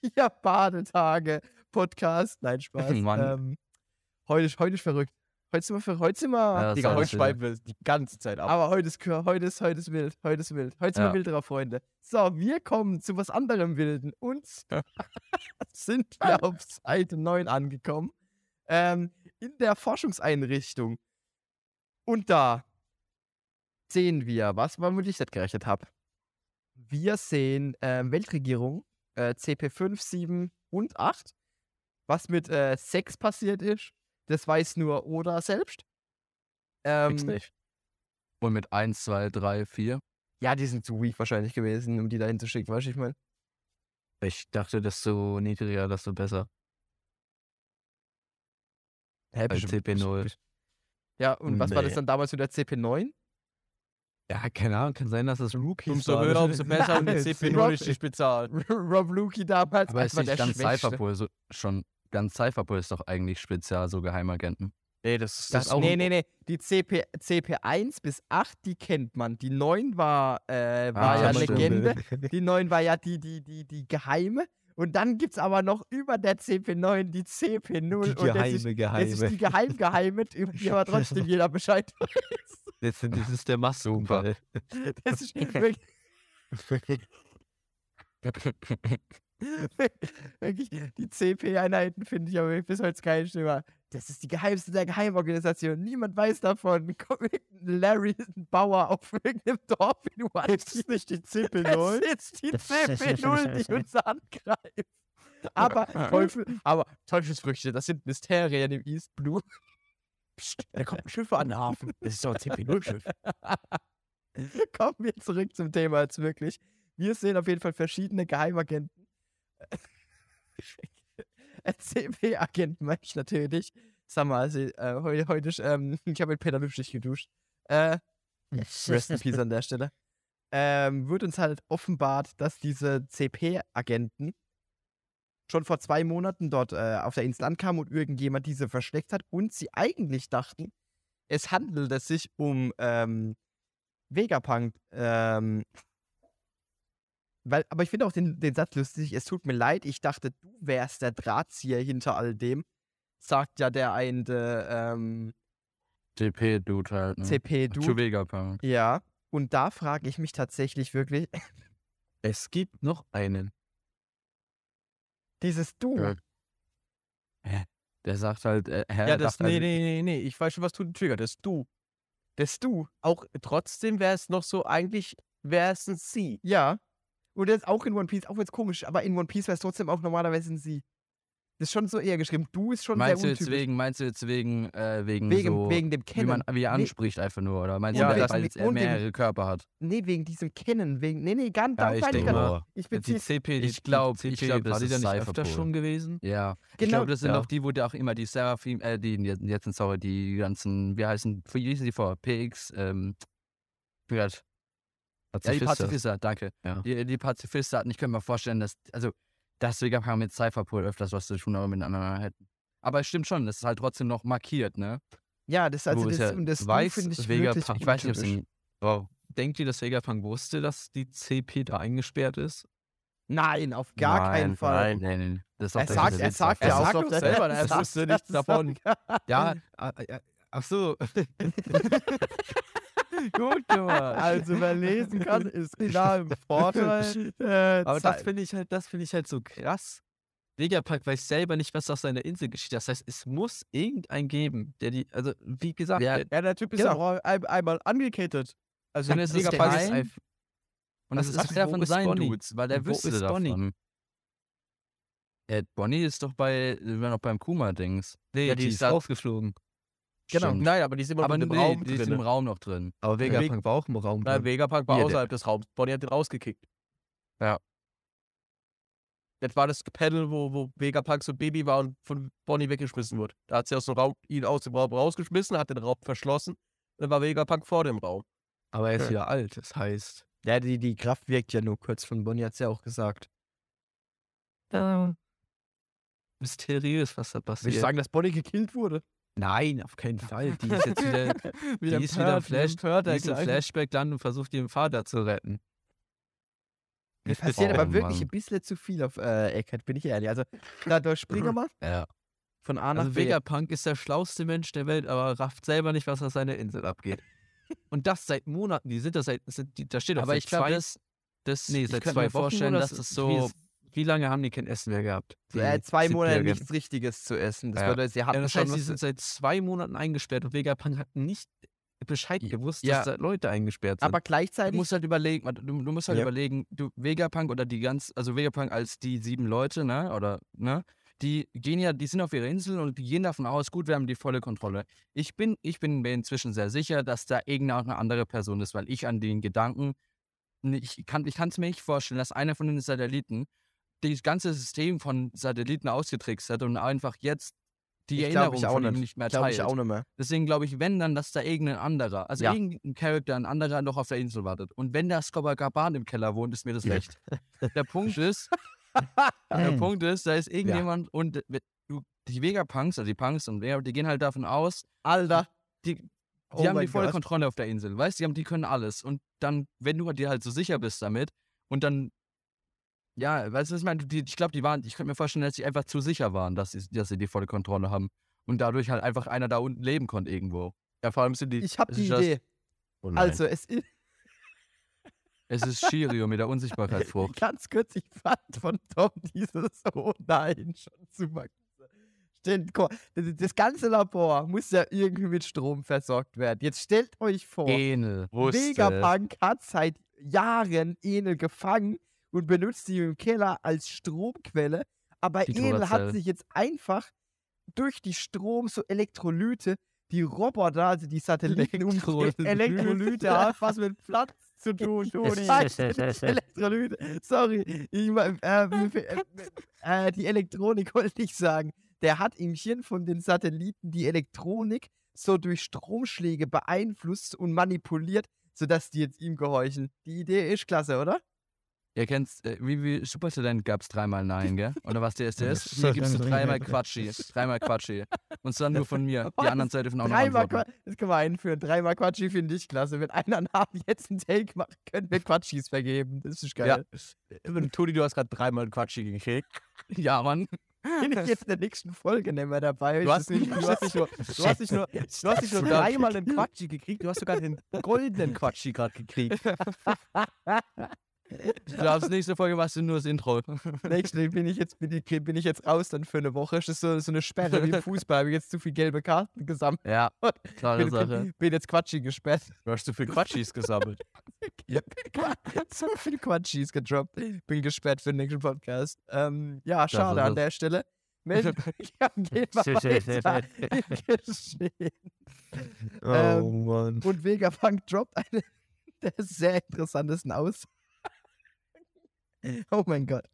Vier Badetage Podcast. Nein, Spaß. Mann. Ähm, heute, ist, heute ist verrückt. Heute sind wir, für, heute sind wir Ja, Digga, heute schweifen wir die ganze Zeit ab. aber heute ist, Kür- heute ist, heute ist wild. Heute ist wild. Heute sind Ja. wir wilderer Freunde. So, wir kommen zu was anderem Wilden. Und sind wir auf Seite 9 angekommen. Ähm, in der Forschungseinrichtung. Und da sehen wir, was, womit ich das gerechnet habe. Wir sehen ähm, Weltregierung, äh, CP5, 7 und 8. Was mit äh, 6 passiert ist, das weiß nur Oda selbst. Ähm, Fix nicht. Und mit 1, 2, 3, 4. Ja, die sind zu weak wahrscheinlich gewesen, um die dahin zu schicken, weißt du, ich meine. Ich dachte, desto niedriger, desto besser. Hä, bestimmt- CP0. Ja, und was war das Nee. dann damals mit der CP9? Ja, keine Ahnung, kann sein, dass das Rookies Umso waren. höher, umso besser und die Nein, CP0 Rob- ist die Spezial. Rob Luki damals Aber ist nicht Schwächste. Cypherpol so, schon. Ganz Cypherpol ist doch eigentlich spezial so Geheimagenten. Nee, das, das, Das, ist auch nee, nee, nee. Die CP, CP1 bis 8, die kennt man. Die 9 war, äh, war Ah, ja. Legende. Die 9 war ja die, die, die, die geheime. Und dann gibt es aber noch über der CP9 die CP0. Die und das ist, geheime, das ist geheime. die geheim-geheime, über die aber trotzdem jeder Bescheid weiß. Das, das ist der Maskenball. Das ist wirklich, wirklich die CP-Einheiten finde ich aber bis heute das geilste immer. Das ist die geheimste der Geheimorganisation. Niemand weiß davon. Kommt irgendein Larry, ein Bauer auf irgendeinem Dorf in Das ist nicht die Das CP0. ist die CP0, die uns angreift. Aber Teufel, aber Teufelsfrüchte, das sind Mysterien im East Blue. Psst, da kommt ein Schiff an den Hafen. Das ist doch ein CP0-Schiff. Kommen wir zurück zum Thema jetzt wirklich. Wir sehen auf jeden Fall verschiedene Geheimagenten. CP-Agenten meine ich natürlich. Sag mal, also, äh, heute, heute ähm, ich habe mit Peter Lübschig geduscht. Äh, rest in peace an der Stelle. Ähm, wird uns halt offenbart, dass diese CP-Agenten schon vor zwei Monaten dort äh, auf der Insel ankamen und irgendjemand diese versteckt hat und sie eigentlich dachten, es handelte sich um ähm, Vegapunk. Ähm, weil, aber ich finde auch den, den Satz lustig. Es tut mir leid, ich dachte, du wärst der Drahtzieher hinter all dem. Sagt ja der eine ähm, CP-Dude halt. Ne? Zu CP-Du. Vegapunk. Ja. Und da frage ich mich tatsächlich wirklich, Es gibt noch einen. dieses Du. Ja. Der sagt halt, äh, hä, Ja, das, nee, halt- nee, nee, nee, ich weiß schon, was du triggert. Das du. Das Du. Auch trotzdem wäre es noch so, eigentlich wäre es ein Sie. Ja. Und das ist auch in One Piece, auch wenn es komisch ist, aber in One Piece wäre es trotzdem auch normalerweise ein Sie. Das ist schon so eher geschrieben. Du ist schon Meinst du sehr jetzt untypisch. wegen, meinst du jetzt wegen, äh, wegen, wegen, so, wegen dem wie Kennen. man wie er Nee. anspricht einfach nur, oder meinst Ja, du, weil, das- jetzt er und dem- mehrere Körper hat? Nee, wegen diesem Kennen. Wegen, nee, nee, ganz, Ja, ganz ich denke mal. Ich Die beziehe CP, die, ich glaub- die ich glaub, das war die ist da nicht öfter schon gewesen? Ja. Ich Genau, glaube, das sind ja. auch die, wo da auch immer die Seraphim, äh, die, die jetzt sind sorry, die ganzen, wie heißen, wie hießen die vor? PX, ähm, wie grad- ja, die Pazifistas. Pazifister, danke. Ja. Die, die Pazifister hatten, ich könnte mir vorstellen, dass, also, dass Vegapunk mit Cypherpol öfters was zu tun haben miteinander hätten. Aber es stimmt schon, das ist halt trotzdem noch markiert, ne? Ja, das, also Wo das, ist ja und das weiß, finde ich wirklich Ich weiß nicht, ob untypisch. in, Denkt ihr, dass Vegapunk wusste, dass die CP da eingesperrt ist? Nein, auf gar keinen Nein, Fall. nein. nee, nee, das Er sagt, er sagt ja auch sagt selber, er wusste nichts davon. Ja, ach so. gut gemacht. Also wer lesen kann, ist klar im Vorteil. Äh, Aber das finde ich halt, das finde ich halt so krass. Vegapunk weiß selber nicht, was auf seiner Insel geschieht. Das heißt, es muss irgendeinen geben, der die, also wie gesagt, Ja, der, Ja, der Typ ist Genau. auch ein, einmal angekettet. Also Und es ist ein- Und das Was ist ist- einer von seinen Bonnie? Dudes, weil der wüsste ist davon. Bonnie? Ja, Bonnie ist doch bei, wir noch beim Kuma-Dings. nee, Ja, die die ist rausgeflogen. Genau. Stimmt. Nein, aber die sind immer Aber noch nee, im Raum die ist im drin. Raum noch drin. Aber Vegapunk war auch im Raum. Nein, drin. Vegapunk war Hier, der- außerhalb des Raums. Bonnie hat ihn rausgekickt. Ja. Das war das Panel, wo, wo Vegapunk so ein Baby war und von Bonnie weggeschmissen wurde. Da hat sie aus dem Raum, ihn aus dem Raum rausgeschmissen, hat den Raum verschlossen. Dann war Vegapunk vor dem Raum. Aber er ist wieder alt, das heißt. Ja, die, die Kraft wirkt ja nur kurz von Bonnie, hat es ja auch gesagt. Mysteriös, was da Will passiert. ich sagen, dass Bonnie gekillt wurde? Nein, auf keinen Fall. Die ist jetzt wieder, die ist wieder Flash, die ist im Flashback-Land und versucht ihren Vater zu retten. Es passiert Oh, aber wirklich Mann. ein bisschen zu viel auf äh, Eckert, bin ich ehrlich. Also, da, da springen wir mal Ja. von A nach Also B. Vegapunk ist der schlauste Mensch der Welt, aber rafft selber nicht, was auf seiner Insel abgeht. Und das seit Monaten. Die sind da seit, sind, die, da steht doch Aber ich glaube, das, das, nee, seit zwei mir Wochen vorstellen, dass das so, wie lange haben die kein Essen mehr gehabt? Äh, zwei Monate nichts Richtiges zu essen. Das Ja. bedeutet, sie hatten Ja, das heißt, sie sind seit zwei Monaten eingesperrt und Vegapunk hat nicht Bescheid gewusst, ja. dass da Leute eingesperrt sind. aber du gleichzeitig. musst halt überlegen, du, du musst halt Ja. überlegen, du, Vegapunk oder die ganz, also Vegapunk als die sieben Leute, ne, oder, ne, die gehen ja, die sind auf ihrer Insel und die gehen davon aus, gut, wir haben die volle Kontrolle. Ich bin, ich bin mir inzwischen sehr sicher, dass da irgendeine andere Person ist, weil ich an den Gedanken, ich kann ich es mir nicht vorstellen, dass einer von den Satelliten das ganze System von Satelliten ausgetrickst hat und einfach jetzt die Ich glaub, Erinnerung auch von ihm nicht. mehr teilt. ich auch nicht mehr. Deswegen glaube ich, wenn dann, dass da irgendein anderer, also Ja. irgendein Charakter, ein anderer noch auf der Insel wartet. Und wenn da Scobacaban im Keller wohnt, ist mir das Ja. recht. Der Punkt ist, der Punkt ist, da ist irgendjemand und äh, du- die Vegapunks, also die Punks und Vega, die gehen halt davon aus, Alter. die, die Oh haben die volle Gott. Kontrolle auf der Insel, weißt du, die, haben- die können alles. Und dann, wenn du dir halt so sicher bist damit und dann, ja, weißt du, was ich meine? Die, ich glaube, die waren, ich könnte mir vorstellen, dass sie einfach zu sicher waren, dass sie, dass sie die volle Kontrolle haben. Und dadurch halt einfach einer da unten leben konnte irgendwo. Ja, vor allem sind die. Ich habe die Idee. Oh. Also, es ist Es ist Shirio mit der Unsichtbarkeitsfrucht. ganz kurz, ich fand von Tom dieses Oh nein schon super. Das, das ganze Labor muss ja irgendwie mit Strom versorgt werden. Jetzt stellt euch vor, Enel. Vegapunk hat seit Jahren Enel gefangen und benutzt sie im Keller als Stromquelle. Aber Die Enel hat sich jetzt einfach durch die Strom, so Elektrolyte, die Roboter, also die Satelliten um Elektrolyte. Elektrolyte hat was mit Platz zu tun, Toni. Elektrolyte. Sorry. Ich, äh, äh, äh, die Elektronik wollte ich sagen. der hat im Hirn von den Satelliten die Elektronik so durch Stromschläge beeinflusst und manipuliert, sodass die jetzt ihm gehorchen. Die Idee ist klasse, oder? Ihr kennt, äh, wie, wie Supertalent gab es dreimal Nein, gell? Oder was der ist, der ist? Mir gibst du dreimal Quatschi. Dreimal Quatschi. Und zwar nur von mir. Die anderen Seite dürfen auch noch Dreimal antworten. Qua- das können wir einführen. Dreimal Quatschi finde ich klasse. Wenn einer nach jetzt einen Take macht, können wir Quatschis vergeben. Das ist geil. Toni, du hast gerade dreimal Quatschi gekriegt. Ja, Mann. Bin ich jetzt in der nächsten Folge nicht mehr dabei? Du hast nicht, du hast nicht nur, du hast nicht nur, du hast nicht nur dreimal einen Quatschi gekriegt, du hast sogar den goldenen Quatschi gerade gekriegt. Du darfst nächste Folge machst du nur das Intro. Nächste bin ich jetzt bin ich, bin ich jetzt raus dann für eine Woche. Ist das so, so eine Sperre wie im Fußball? Habe ich jetzt zu viele gelbe Karten gesammelt? Ja, klare Bin, Sache. bin, bin jetzt Quatschi gesperrt. Du hast zu viel Quatschis gesammelt. so viel Quatschis gedroppt. Bin gesperrt für den nächsten Podcast. Ähm, ja, schade ist an der Stelle. Meldet euch im Geschehen. Ähm, Mann. Und Vegapunk droppt eine der sehr interessantesten aus. oh mein Gott.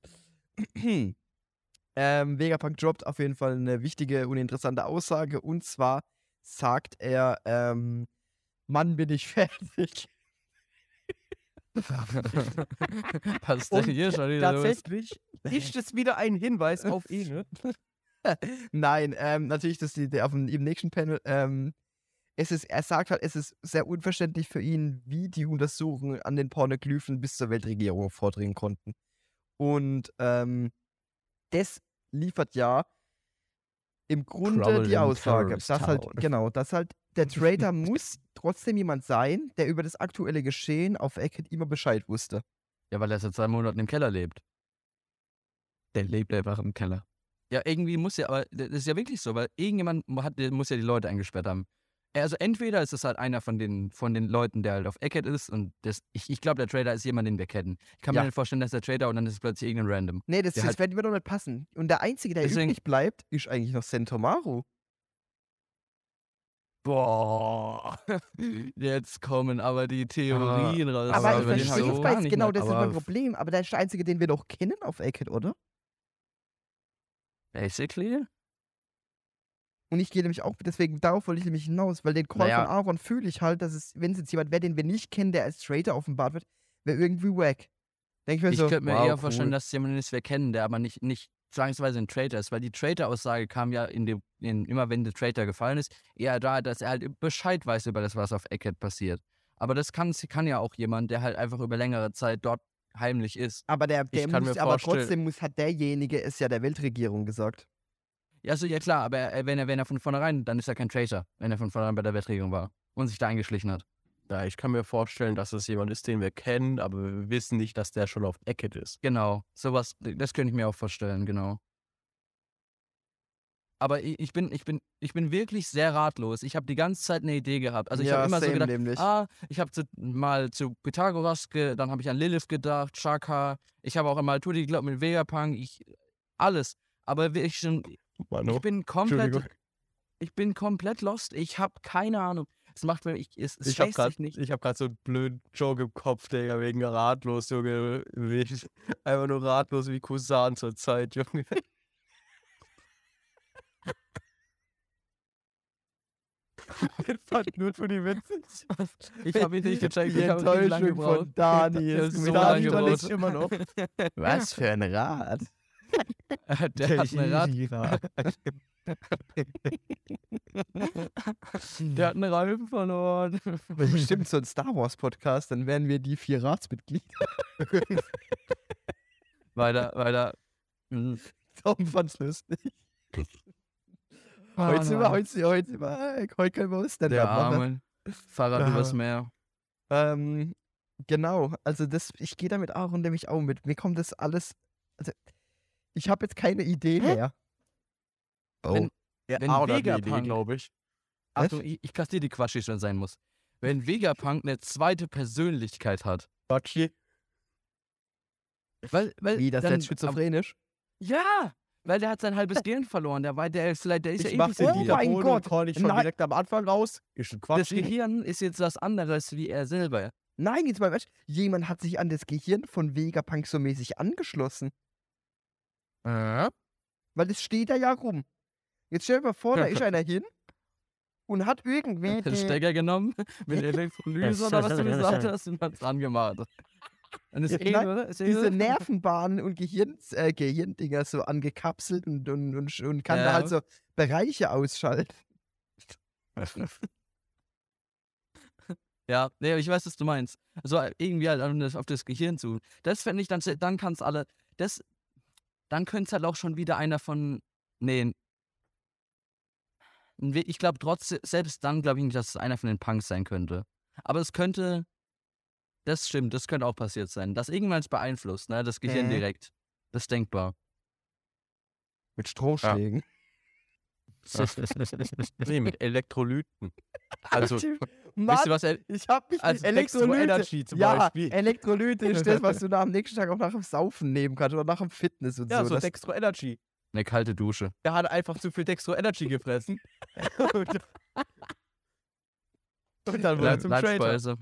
ähm, Vegapunk droppt auf jeden Fall eine wichtige und interessante Aussage. Und zwar sagt er, ähm, Mann, bin ich fertig. Was ist denn hier schon wieder los? Tatsächlich ist es wieder ein Hinweis auf ihn. Ne? Nein, ähm, natürlich, das die, der auf dem, im nächsten Panel. Ähm, es ist, er sagt halt, es ist sehr unverständlich für ihn, wie die Untersuchungen an den Pornoglyphen bis zur Weltregierung vordringen konnten. Und ähm, das liefert ja im Grunde Trouble die Aussage, dass halt, genau, dass halt der Trader muss trotzdem jemand sein, der über das aktuelle Geschehen auf Eckhead immer Bescheid wusste. Ja, weil er seit zwei Monaten im Keller lebt. Der lebt einfach im Keller. Ja, irgendwie muss ja, aber das ist ja wirklich so, weil irgendjemand hat, muss ja die Leute eingesperrt haben. Also entweder ist es halt einer von den, von den Leuten, der halt auf Eckhead ist und das, ich, ich glaube, der Trader ist jemand, den wir kennen. Ich kann Ja. mir nicht vorstellen, dass der Trader und dann ist es plötzlich irgendein Random. Nee, das, das halt- wird mir doch nicht passen. Und der Einzige, der Deswegen- übrig bleibt, ist eigentlich noch Sentomaru. Boah, jetzt kommen aber die Theorien raus. Aber ich hab verstehe ich es weiß nicht genau, das ist aber mein Problem. Aber der ist der Einzige, den wir doch kennen auf Eckhead, oder? Basically? Und ich gehe nämlich auch, deswegen, darauf wollte ich nämlich hinaus, weil den Call Naja. von Aaron fühle ich halt, dass es, wenn es jetzt jemand wäre, den wir nicht kennen, der als Traitor offenbart wird, wäre irgendwie wack. Denke ich mir Ich so, könnte mir wow, eher cool. vorstellen, dass es jemand ist, wir kennen, der aber nicht, nicht zwangsweise ein Traitor ist, weil die Traitor-Aussage kam ja in dem, in, immer wenn der Traitor gefallen ist, eher da, dass er halt Bescheid weiß über das, was auf Eckhead passiert. Aber das kann, kann ja auch jemand, der halt einfach über längere Zeit dort heimlich ist. Aber der, der kann muss, mir aber trotzdem muss, hat derjenige es ja der Weltregierung gesagt. Ja, so, ja klar, aber er, wenn, er, wenn er von vornherein, dann ist er kein Traitor, wenn er von vornherein bei der Weltregierung war und sich da eingeschlichen hat. Ja, ich kann mir vorstellen, dass es jemand ist, den wir kennen, aber wir wissen nicht, dass der schon auf Eckett ist. Genau, sowas, das könnte ich mir auch vorstellen, genau. Aber ich, ich, bin, ich, bin, ich bin wirklich sehr ratlos. Ich habe die ganze Zeit eine Idee gehabt. Also ich ja, habe immer so gedacht, nämlich. ah, ich habe mal zu Pythagoras, ge, dann habe ich an Lilith gedacht, Shaka. Ich habe auch immer Tutti geglaubt mit Vegapunk, ich, alles. Aber ich, schon, Mano. ich bin komplett, ich bin komplett lost. Ich habe keine Ahnung. Es macht mir, ich, es, es Ich habe gerade sich nicht. ich hab grad so einen blöden Joke im Kopf, Digga, wegen ratlos, Junge. Einfach nur ratlos wie Cousin zur Zeit, Junge. Ich fand nur für die witzig. Ich habe ihn nicht gecheckt. Die Ich habe lange Enttäuschung gebraucht. von Dani Ich hab ist so Dani lange gebraucht. immer noch. Was für ein Rad. Der hat ein Rad. Der hat einen Reifen verloren. Bestimmt so ein Star Wars Podcast, dann wären wir die vier Ratsmitglieder. weiter, weiter. Mhm. Tom fand's lustig. Heute sind wir, heute, sind wir- heute, sind wir, heute können wir uns dann Der machen. Arme. Fahrrad Ah. übers Meer. Ähm, genau, also das, ich gehe damit auch und nämlich auch mit. Mir kommt das alles. Also, ich habe jetzt keine Idee Hä? mehr. Oh. Wenn- Ja, Wenn eine Vegapunk- Idee, glaube ich. Achtung, ich, ich kassiere die Quatsch, die schon sein muss. Wenn Vegapunk eine zweite Persönlichkeit hat. Quatschi. Weil, weil Wie, das ist dann, jetzt schizophrenisch? Ja, weil der hat sein halbes Gehirn verloren. Der, war, der, ist, vielleicht- der ist Ich ja mach ewig den Oh mein Gott. und call ich schon Nein. direkt am Anfang raus. Ist ein Das Quatschi. Gehirn ist jetzt was anderes wie er selber. Nein, jetzt mal, weißt, du, jemand hat sich an das Gehirn von Vegapunk so mäßig angeschlossen. Äh? Weil es steht da ja rum. Jetzt stell dir mal vor, da ist einer hin und hat irgendwie Den Stecker genommen, mit Elektrolyse oder was du gesagt hast, und hat dran gemacht. Und ist Ja, eh, oder? Ist eh diese? Nervenbahnen und Gehirns, äh, Gehirndinger so angekapselt und, und, und, und kann da Ja. halt so Bereiche ausschalten. Ja, nee, ich weiß, was du meinst. Also äh, irgendwie halt auf das- auf das Gehirn zu. Das fände ich dann, dann kann es alle, das, dann könnte es halt auch schon wieder einer von, nee, ich glaube trotzdem, selbst dann glaube ich nicht, dass es einer von den Punks sein könnte. Aber es könnte, das stimmt, das könnte auch passiert sein. Dass irgendwann es beeinflusst, ne, das Gehirn Mhm. direkt. Das ist denkbar. Mit Strohschlägen. Nee, mit Elektrolyten. Also, Mann, wisst ihr was? El ich hab mich Dextro Elektrolyte. Energy zum ja, Beispiel. Elektrolyte ist das, was du nach dem nächsten Tag auch nach dem Saufen nehmen kannst oder nach dem Fitness und Ja, so. so das, Dextro Energy. Eine kalte Dusche. Der hat einfach zu viel Dextro Energy gefressen. und, und dann wurde er zum. Leitspeise.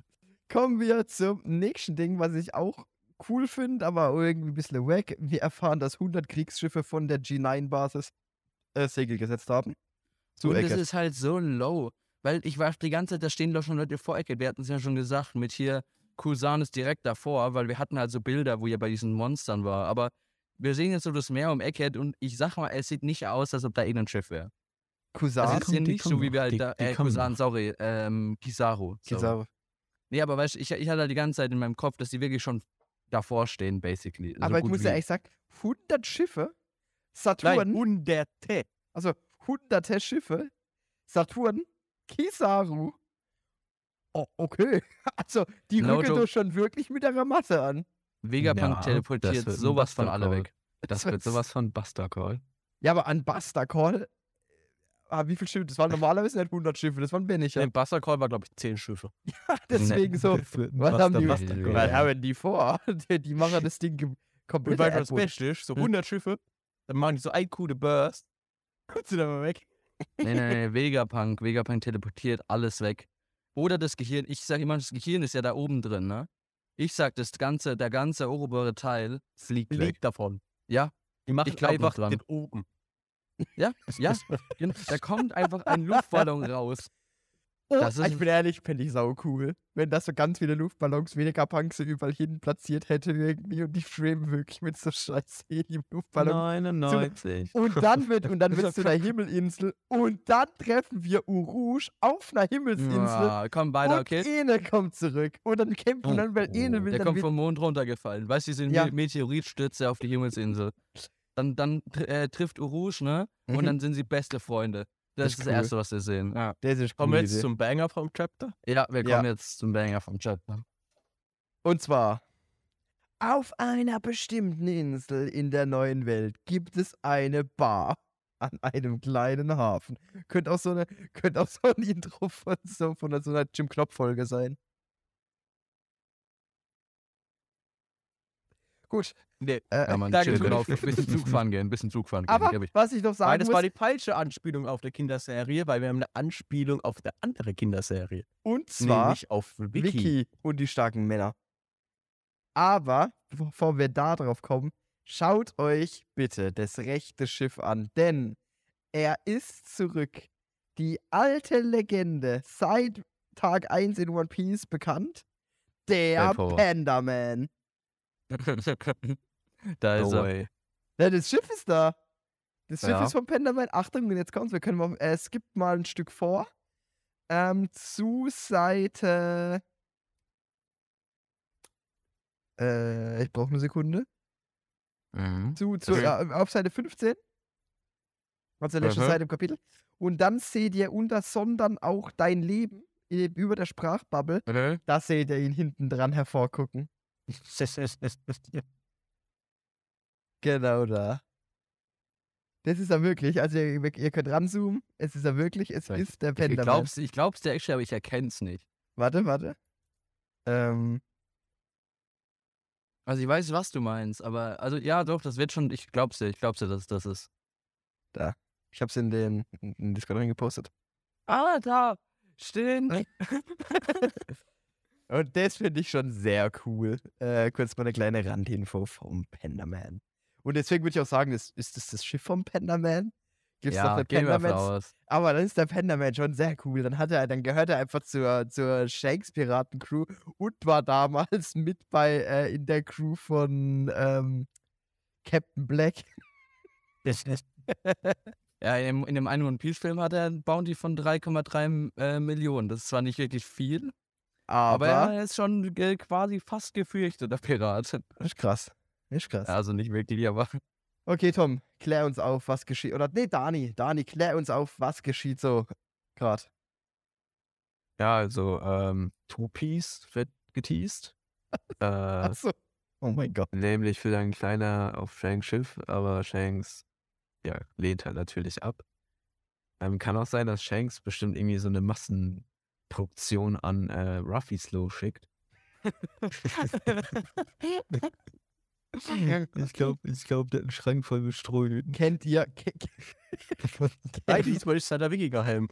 kommen wir zum nächsten Ding, was ich auch cool finde, aber irgendwie ein bisschen wack. Wir erfahren, dass 100 Kriegsschiffe von der G9-Basis äh, Segel gesetzt haben. Zu Und es Eckert. ist halt so low. Weil ich war die ganze Zeit, da stehen doch schon Leute vor Ecke. Wir hatten es ja schon gesagt, mit hier Kusan ist direkt davor, weil wir hatten halt so Bilder, wo ihr bei diesen Monstern war. Aber wir sehen jetzt so das Meer um Eckhead und ich sag mal, es sieht nicht aus, als ob da irgendein Schiff wäre. Kusan. Also es ist ja nicht so, wie wir halt Die- da, die äh, Kusan, noch. sorry, ähm, Kizaru. So. Kizaru. Nee, aber weißt du, ich, ich hatte halt die ganze Zeit in meinem Kopf, dass die wirklich schon davor stehen, basically. So aber ich gut muss ja ehrlich sagen, 100 Schiffe, Nein, Saturn, hunderte. also hunderte Schiffe, Saturn, Kizaru. Oh, okay. Also, die No rücken doch schon wirklich mit ihrer Masse an. Vegapunk Ja, teleportiert das sowas von alle weg. Das wird sowas von Buster Call. Ja, aber an Buster Call, ah, wie viele Schiffe? Das waren normalerweise nicht 100 Schiffe, das waren weniger. Der Buster Call war, glaube ich, zehn Schiffe. Deswegen so, was haben die, Buster Call. was haben die vor? Die, die machen das Ding komplett das. Beste ist, so 100 Schiffe, dann machen die so einen coole Burst. Kurz sind aber weg. Nee, nee, nee, Vegapunk. Vegapunk teleportiert alles weg. Oder das Gehirn. Ich sag immer, das Gehirn ist ja da oben drin, ne? Ich sag, das ganze, der ganze obere Teil fliegt weg. Liegt davon. Ja, Die machen Ich einfach dran. den oben. ja, ja. genau. Da kommt einfach ein Luftballon raus. Das ist- ich bin ehrlich, fände ich sau cool. Wenn das so ganz viele Luftballons, weniger Punks überall hin platziert hätte irgendwie und die schweben wirklich mit so scheiß Helium-Luftballons. 99. Und dann wird, und dann wird zu einer Himmelinsel und dann treffen wir Urush auf einer Himmelsinsel Ja, komm weiter, und okay? Ene kommt zurück und dann kämpfen dann, weil Ene will Der dann kommt vom Mond runtergefallen. Weißt du, diese Ja. Me Meteoritstürze auf die Himmelsinsel. Dann, dann äh, trifft Urush, ne? Und Mhm. dann sind sie beste Freunde. Das, Das ist das Erste, was wir sehen. Ja, das ist Kommen cool wir jetzt Idee. zum Banger vom Chapter. ja wir Ja. kommen jetzt zum Banger vom Chat. Und zwar, auf einer bestimmten Insel in der neuen Welt gibt es eine Bar an einem kleinen Hafen. Könnte auch so, eine, könnte auch so ein Intro von so, von so einer Jim Knopf-Folge sein. Gut. Nee, Äh, Ja, man, Danke. chill, genau, ein bisschen Zug fahren gehen, ein bisschen Zug fahren gehen. aber ich. was ich noch sagen Nein, das muss, war die falsche Anspielung auf der Kinderserie, weil wir haben eine Anspielung auf der andere Kinderserie. und zwar Nämlich auf. Vicky und die starken Männer. Aber, bevor wir da drauf kommen, schaut euch bitte das rechte Schiff an, denn er ist zurück. Die alte Legende, seit Tag 1 in One Piece bekannt, der. Panda Man. da ist No er. way. Ja, das Schiff ist da. Das Schiff Ja. ist vom Panda Man. Achtung, jetzt kommt's. Wir können mal, äh, skippt mal ein Stück vor. Ähm, zu Seite. Äh, ich brauche eine Sekunde. Mhm. Zu, zu, ja, auf Seite 15. Also letzte Aha. Seite im Kapitel. Und dann seht ihr unter Sondern auch dein Leben äh, über der Sprachbubble. Mhm. Da seht ihr ihn hinten dran hervorgucken. Genau da. Das ist er wirklich. Also ihr, ihr könnt ranzoomen. Es ist er wirklich. Es Vielleicht- ist der Ich Panda Man. glaub's, ich glaub's der ist, aber ich erkenn's nicht. Warte, warte. Ähm, Also ich weiß, was du meinst, aber also ja, doch, das wird schon, ich glaub's dir, ich glaub's dir, dass das ist. ich hab's in den, in den Discord reingepostet. Ah, da, stimmt. Und das finde ich schon sehr cool. Äh, kurz mal eine kleine Randinfo vom Penderman. Und deswegen würde ich auch sagen, das, ist das das Schiff vom Penderman? gibt's Ja, noch eine Penderman. Aber dann ist der Penderman schon sehr cool. Dann hat er, dann gehört er einfach zur, zur Shanks Piratencrew und war damals mit bei äh, in der Crew von ähm, Captain Black. Ja, in dem, in dem einen One Piece Film hat er ein Bounty von 3,3 äh, Millionen. Das ist zwar nicht wirklich viel, aber, Aber, er ist schon quasi fast gefürchteter Pirat. ist krass. Ist krass. Also nicht wirklich, aber Okay, Tom, klär uns auf, was geschieht. Oder nee, Dani, Dani, klär uns auf, was geschieht so gerade. Ja, also, ähm, Two Piece wird geteased. äh, Achso. Oh mein Gott. nämlich für ein kleiner auf Shanks Schiff, aber Shanks ja, lehnt halt natürlich ab. Ähm, kann auch sein, dass Shanks bestimmt irgendwie so eine Massenproduktion an äh, Ruffy Slow schickt. Ich glaube, ich glaub, der hat einen Schrank voll mit Strohhüten. Kennt ihr, diesmal ist der Wikingerhelm.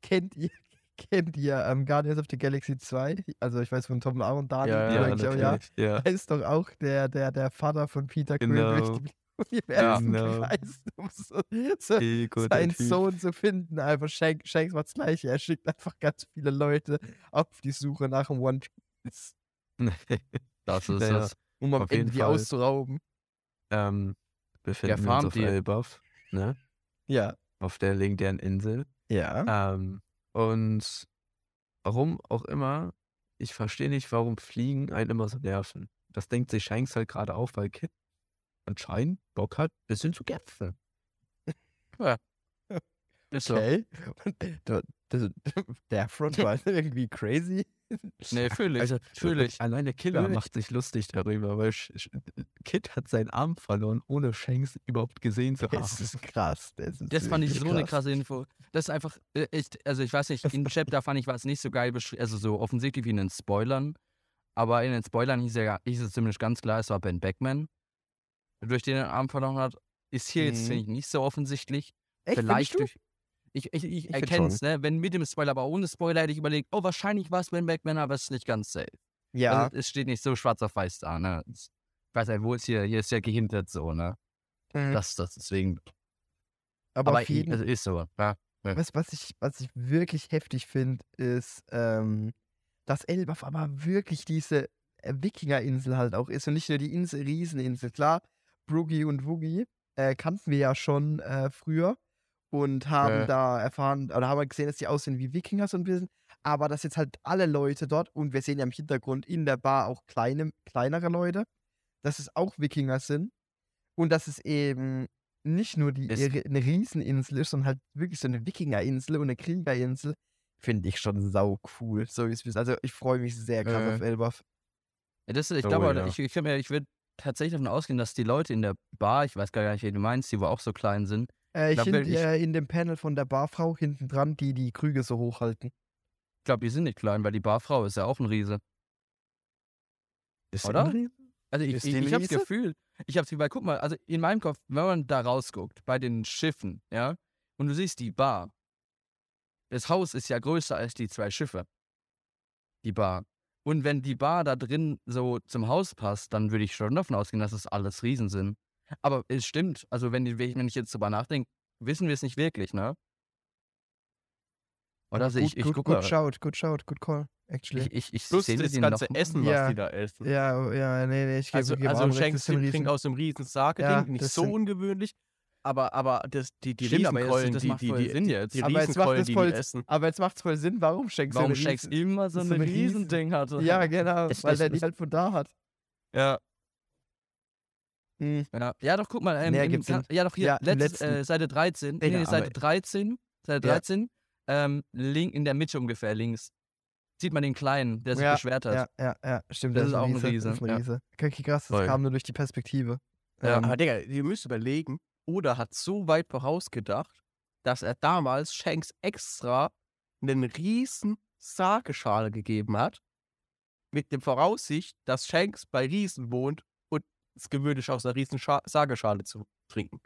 kennt ihr, kennt ihr ähm, Guardians of the Galaxy 2? Also ich weiß von Tom Lau und Dani. Ja, ja, glaube, ja. Ja. Er ist doch auch der, der, der Vater von Peter Genau. durch Ja, genau. gereist, um so, so guter seinen Typ. Sohn zu finden. Einfach Shanks, Shanks macht das Gleiche. Er schickt einfach ganz viele Leute auf die Suche nach dem One Piece, das ist Naja. das. um am Auf jeden Ende die Fall. auszurauben. ähm, befinden wir uns auf die? Elbaf, ne? Ja. Auf der legendären Insel. Ja. Ähm, und warum auch immer, ich verstehe nicht, warum Fliegen einen immer so nerven. Das denkt sich Shanks halt gerade auf, weil Kid anscheinend Bock hat, ein bisschen zu gäpfen. Ist so. Okay. Da- das- Der Front war irgendwie crazy. Nee, fühle ich. Also, fühle ich. Alleine Killer Fühl ich. macht sich lustig darüber, weil Kid hat seinen Arm verloren, ohne Shanks überhaupt gesehen zu haben. Das ist krass. Das, ist Das fand ich so eine krass. krasse Info. Das ist einfach, äh, echt, also ich weiß nicht, in Chapter fand ich war es nicht so geil beschrieben, also so offensichtlich wie in den Spoilern. Aber in den Spoilern hieß, ja, hieß es ziemlich ganz klar, es war Ben Beckman, durch den er den Arm verloren hat. Ist hier jetzt, Mhm. finde ich, nicht so offensichtlich. Echt, Vielleicht durch. Ich, ich, ich, find erkenne es, ne? Wenn mit dem Spoiler, aber ohne Spoiler hätte ich überlegt, oh, wahrscheinlich war es Ben Beckman, aber es ist nicht ganz safe. du? Ja. Also, es steht nicht so schwarz auf weiß da, ne? Ich weiß nicht, wo ist hier, hier ist ja gehintet so, ne? Mhm. Das, das deswegen. aber, Aber auf jeden also ist so. Ja. was, was, ich, was ich wirklich heftig finde, ist, ähm, dass Elbaf aber wirklich diese äh, Wikingerinsel halt auch ist und nicht nur die Insel, Rieseninsel. Klar, Broogie und Woogie äh, kannten wir ja schon äh, früher und haben Ja. da erfahren, oder haben wir gesehen, dass die aussehen wie Wikinger so ein bisschen, aber dass jetzt halt alle Leute dort, und wir sehen ja im Hintergrund in der Bar auch kleine, kleinere Leute, dass es auch Wikinger sind und dass es eben nicht nur die, ihre- eine Rieseninsel ist, sondern halt wirklich so eine Wikingerinsel und eine Kriegerinsel, finde ich schon sau cool. So wie es ist. Also ich freue mich sehr krass Äh. auf Elbaf. Ja, das, ich glaube, ja. ich, ich, ich würde tatsächlich davon ausgehen, dass die Leute in der Bar, ich weiß gar nicht, wie du meinst, die wo auch so klein sind, Äh, ich glaub, finde wenn ich- äh, in dem Panel von der Barfrau hinten dran, die die Krüge so hochhalten. ich glaube, die sind nicht klein, weil die Barfrau ist ja auch ein Riese. Ist Oder? ein Riese? Also ich, Ist ich, ich habe das? Gefühl, ich habe weil guck mal, also in meinem Kopf, wenn man da rausguckt, bei den Schiffen, ja, und du siehst die Bar, das Haus ist ja größer als die zwei Schiffe. Die Bar. Und wenn die Bar da drin so zum Haus passt, dann würde ich schon davon ausgehen, dass es alles Riesen sind. Aber es stimmt, also wenn, die- wenn ich jetzt drüber nachdenke, wissen wir es nicht wirklich, ne? Oder also gut, ich, ich gut, guck gut schaut, gut schaut, good call, actually. ich, ich, ich Plus sehe das ganze noch- Essen, was Ja. die da essen. ja, ja, nee, nee, ich gebe Also, geb also Shanks das trinkt aus dem riesen sake Ja, ding nicht das so ungewöhnlich. Aber, aber das, die, die Stimmt, aber das- Riesenkeulen, das die, macht die, die, Sinn jetzt. die Aber jetzt macht Riesenkeulen, das die voll- die essen. Aber jetzt macht es voll Sinn, warum Shanks Warum so Riesen- immer so so ein Riesending hatte. Ja, genau, Es- weil es- der die es- halt von da hat. Ja. Hm. Ja, ja, doch, guck mal. Ähm, Nee, im, ja, doch hier, Ja, letztes, äh, Seite 13. Nee, Digga, nee, Seite aber- 13. Seite Ja. 13. Ähm, link in der Mitte ungefähr links. Sieht man den Kleinen, der sich Ja, beschwert hat. Ja, ja, ja, stimmt. Das der ist auch ein Riese, Riese, Das ist ein ja. Riese. Okay, krass, das Voll. kam nur durch die Perspektive. Ja. Ähm, Aber Digga, ihr müsst überlegen, Oda hat so weit vorausgedacht, dass er damals Shanks extra einen riesen Sageschale gegeben hat, mit dem Voraussicht, dass Shanks bei Riesen wohnt und es gewöhnlich aus einer riesen Scha Sageschale zu trinken.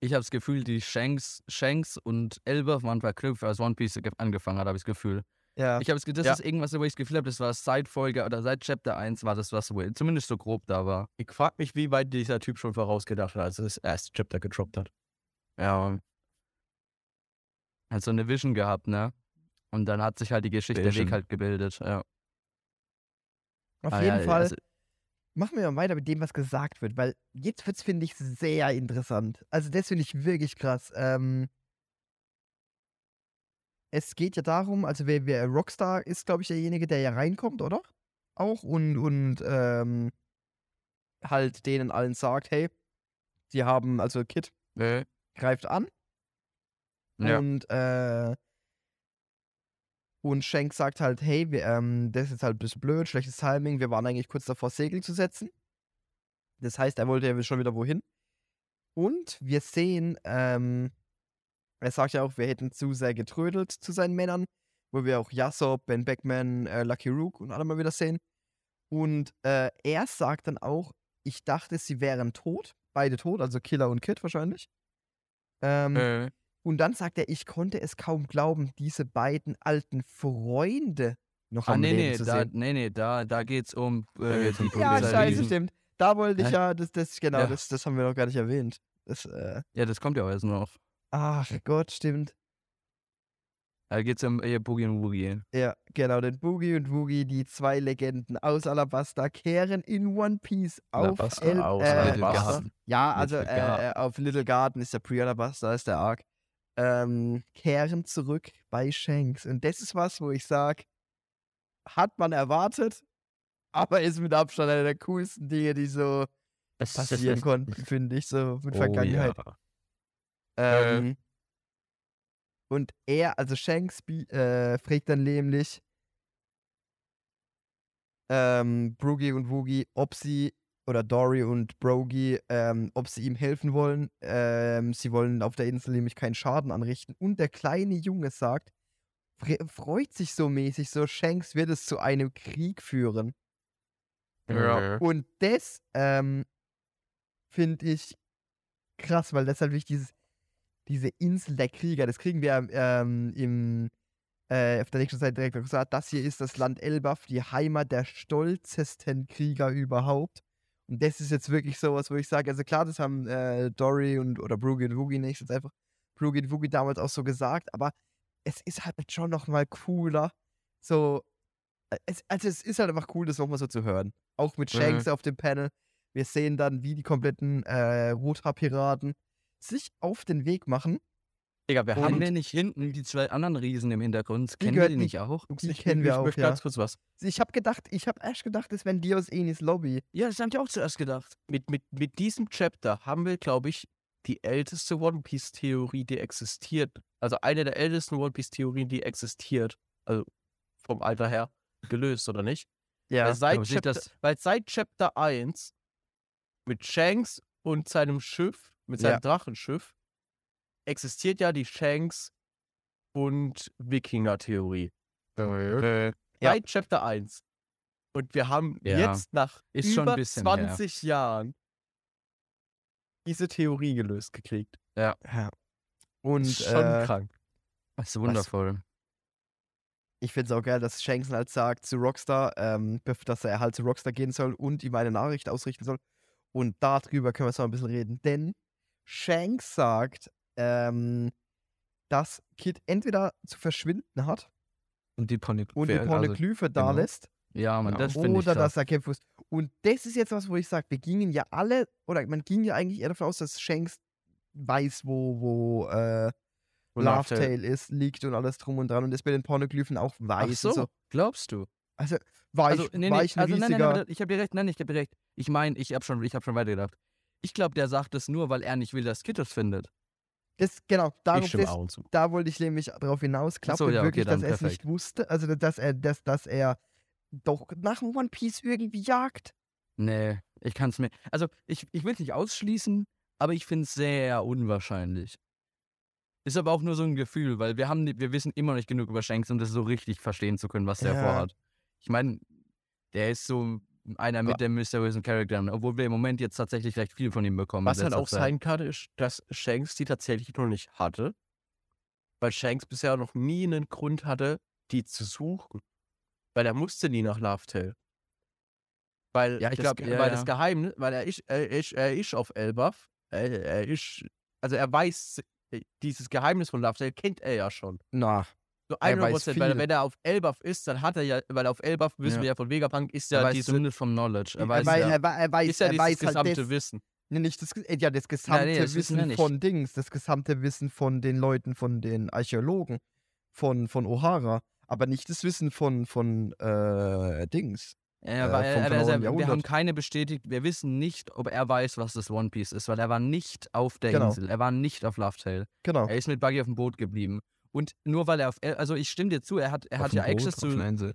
Ich habe das Gefühl, die Shanks, Shanks und Elbaf waren verknüpft, als One Piece ge- angefangen hat, habe ich das Gefühl. Ja. Ich habe das Ja. ist irgendwas, wo ich das Gefühl habe, das war seit Folge oder seit Chapter 1 war das, was wohl zumindest so grob da war. Ich frage mich, wie weit dieser Typ schon vorausgedacht hat, als er das erste Chapter gedroppt hat. Ja. Hat so eine Vision gehabt, ne? Und dann hat sich halt die Geschichte, der Weg Vision. halt gebildet, ja. Auf Ah, jeden ja, Fall also- machen wir mal weiter mit dem, was gesagt wird, weil jetzt wird es, finde ich, sehr interessant. Also das finde ich wirklich krass. Ähm, es geht ja darum, also wer, wer Rockstar ist, glaube ich, derjenige, der ja reinkommt, oder? Auch und, und ähm, halt denen allen sagt, hey, sie haben, also Kid Äh, greift an Ja. und äh, und Shank sagt halt, hey, wir, ähm, das ist halt ein bisschen blöd, schlechtes Timing, wir waren eigentlich kurz davor, Segel zu setzen. Das heißt, er wollte ja schon wieder wohin. Und wir sehen, ähm, er sagt ja auch, wir hätten zu sehr getrödelt zu seinen Männern, wo wir auch Yasop, Ben Beckman, äh, Lucky Rook und alle mal wieder sehen. Und äh, er sagt dann auch, ich dachte, sie wären tot, beide tot, also Killer und Kid wahrscheinlich. Ähm, äh, und dann sagt er, ich konnte es kaum glauben, diese beiden alten Freunde noch ah, am nee, Leben nee, zu da, sehen. nee, nee, da, da geht's um. Äh, um die Ja, scheiße, stimmt. Da wollte ich Hä? ja, das, das, genau, Ja. das, das haben wir noch gar nicht erwähnt. Das, äh, Ja, das kommt ja auch erst noch. Ach Gott, stimmt. Da geht's um äh, Boogie und Woogie. Ja, genau, denn Boogie und Woogie, die zwei Legenden aus Alabasta, kehren in One Piece auf Alabasta, El, aus äh, Alabasta. Ja, also äh, äh, auf Little Garden ist der Pre-Alabasta, ist der Arc. Ähm, kehren zurück bei Shanks. Und das ist was, wo ich sage, hat man erwartet, aber ist mit Abstand einer der coolsten Dinge, die so passieren konnten, finde ich, so mit Oh, Vergangenheit. ja. Ähm, und er, also Shanks, äh, fragt dann nämlich ähm, Broogie und Woogie, ob sie, oder Dory und Brogy, ähm, ob sie ihm helfen wollen. Ähm, sie wollen auf der Insel nämlich keinen Schaden anrichten. Und der kleine Junge sagt, fre- freut sich so mäßig, so Shanks wird es zu einem Krieg führen. Ja. Und das ähm, finde ich krass, weil das halt wirklich dieses, diese Insel der Krieger, das kriegen wir ähm, im, äh, auf der nächsten Seite direkt gesagt, das hier ist das Land Elbaf, die Heimat der stolzesten Krieger überhaupt. Und das ist jetzt wirklich sowas, wo ich sage, also klar, das haben äh, Dory und oder und Woogie nicht, jetzt einfach Broogie und Woogie damals auch so gesagt, aber es ist halt schon nochmal cooler, so, es, also es ist halt einfach cool, das nochmal so zu hören. Auch mit Mhm. Shanks auf dem Panel. Wir sehen dann, wie die kompletten äh, Rothaarpiraten sich auf den Weg machen. Digga, wir Und- haben wir nicht hinten die zwei anderen Riesen im Hintergrund? Die Kennen wir die nicht- auch? Die ich, kennen ich, wir ich auch, möchte ja. ganz kurz was. Ich habe gedacht, ich habe erst gedacht, es wären Dios Enis Lobby. Ja, das haben ich auch zuerst gedacht. Mit, mit, mit diesem Chapter haben wir, glaube ich, die älteste One Piece-Theorie, die existiert. Also eine der ältesten One Piece-Theorien, die existiert. Also vom Alter her gelöst, oder nicht? Ja. weil, seit Chapter, das- weil seit Chapter 1 mit Shanks und seinem Schiff, mit seinem Ja. Drachenschiff, existiert ja die Shanks und Wikinger-Theorie. Äh, Ja. Seit Chapter 1. Und wir haben Ja. jetzt nach Ist schon ein über bisschen her. 20 Jahren diese Theorie gelöst gekriegt. ja. Und ist schon äh, krank. Das ist wundervoll. ich finde es auch geil, dass Shanks halt sagt zu Rockstar, ähm, dass er halt zu Rockstar gehen soll und ihm eine Nachricht ausrichten soll. Und darüber können wir jetzt mal ein bisschen reden. Denn Shanks sagt, ähm, dass Kid entweder zu verschwinden hat Und die und die also, Pornoglyphe da genau. lässt. Ja, man, Ja. das finde ich Oder dass er kämpfen muss. Und das ist jetzt was, wo ich sage, wir gingen ja alle, oder man ging ja eigentlich eher davon aus, dass Shanks weiß, wo, wo äh, Wo Laughtail Laughtail- ist, liegt und alles drum und dran. Und das bei den Pornoglyphen auch weiß. Ach so, so. glaubst du? Also war ich, also, nee, war nee, ich ein also nein, nein, riesiger... nein, ich habe dir recht, nein, ich habe dir recht. Ich meine, ich habe schon, ich hab schon weitergedacht. Ich glaube, der sagt es nur, weil er nicht will, dass Kid es findet. das, genau, darum, Ich auch zu. da wollte ich nämlich darauf hinaus. Glaubt so, ja, okay, wirklich, dass dann er es nicht wusste? Also, dass er, dass, dass er doch nach dem One Piece irgendwie jagt? Nee, ich kann es mir. Also, ich, ich will es nicht ausschließen, aber ich finde es sehr unwahrscheinlich. Ist aber auch nur so ein Gefühl, weil wir haben, wir wissen immer noch nicht genug über Shanks, um das so richtig verstehen zu können, was der Ja. vorhat. Ich meine, der ist so einer mit den mysteriösen Charakteren, obwohl wir im Moment jetzt tatsächlich recht viel von ihm bekommen. Was halt auch Zeit. sein kann, ist, dass Shanks die tatsächlich noch nicht hatte. Weil Shanks bisher noch nie einen Grund hatte, die zu suchen. Weil er musste nie nach Laughtail. Weil, Ja, ich das, glaub, ja, weil ja. das Geheimnis, weil er ist, er ist, er ist auf Elbaf. Er, er ist also er weiß, äh, dieses Geheimnis von Lovedale kennt er ja schon. Na, So Er 100 weiß Prozent, weil wenn er auf Elbaf ist, dann hat er ja, weil auf Elbaf wissen Ja. wir ja von Vegapunk, ist Er ja weiß diese, zumindest vom Knowledge. Er er, weiß, ja. er, wei- er weiß, ist ja er weiß halt gesamte das, Wissen. nee, nicht das, äh, ja, das gesamte nee, das wissen von Dings, das gesamte Wissen von den Leuten, von den Archäologen, von, von O'Hara, aber nicht das Wissen von, von äh, Dings. Ja, äh, weil er, er, er, wir haben keine bestätigt, wir wissen nicht, ob er weiß, was das One Piece ist, weil er war nicht auf der Genau. Insel, er war nicht auf Lovedale. Genau. Er ist mit Buggy auf dem Boot geblieben. Und nur weil er auf, also ich stimme dir zu, er hat, er Auf hat ja Boot, Access auf zu, Insel.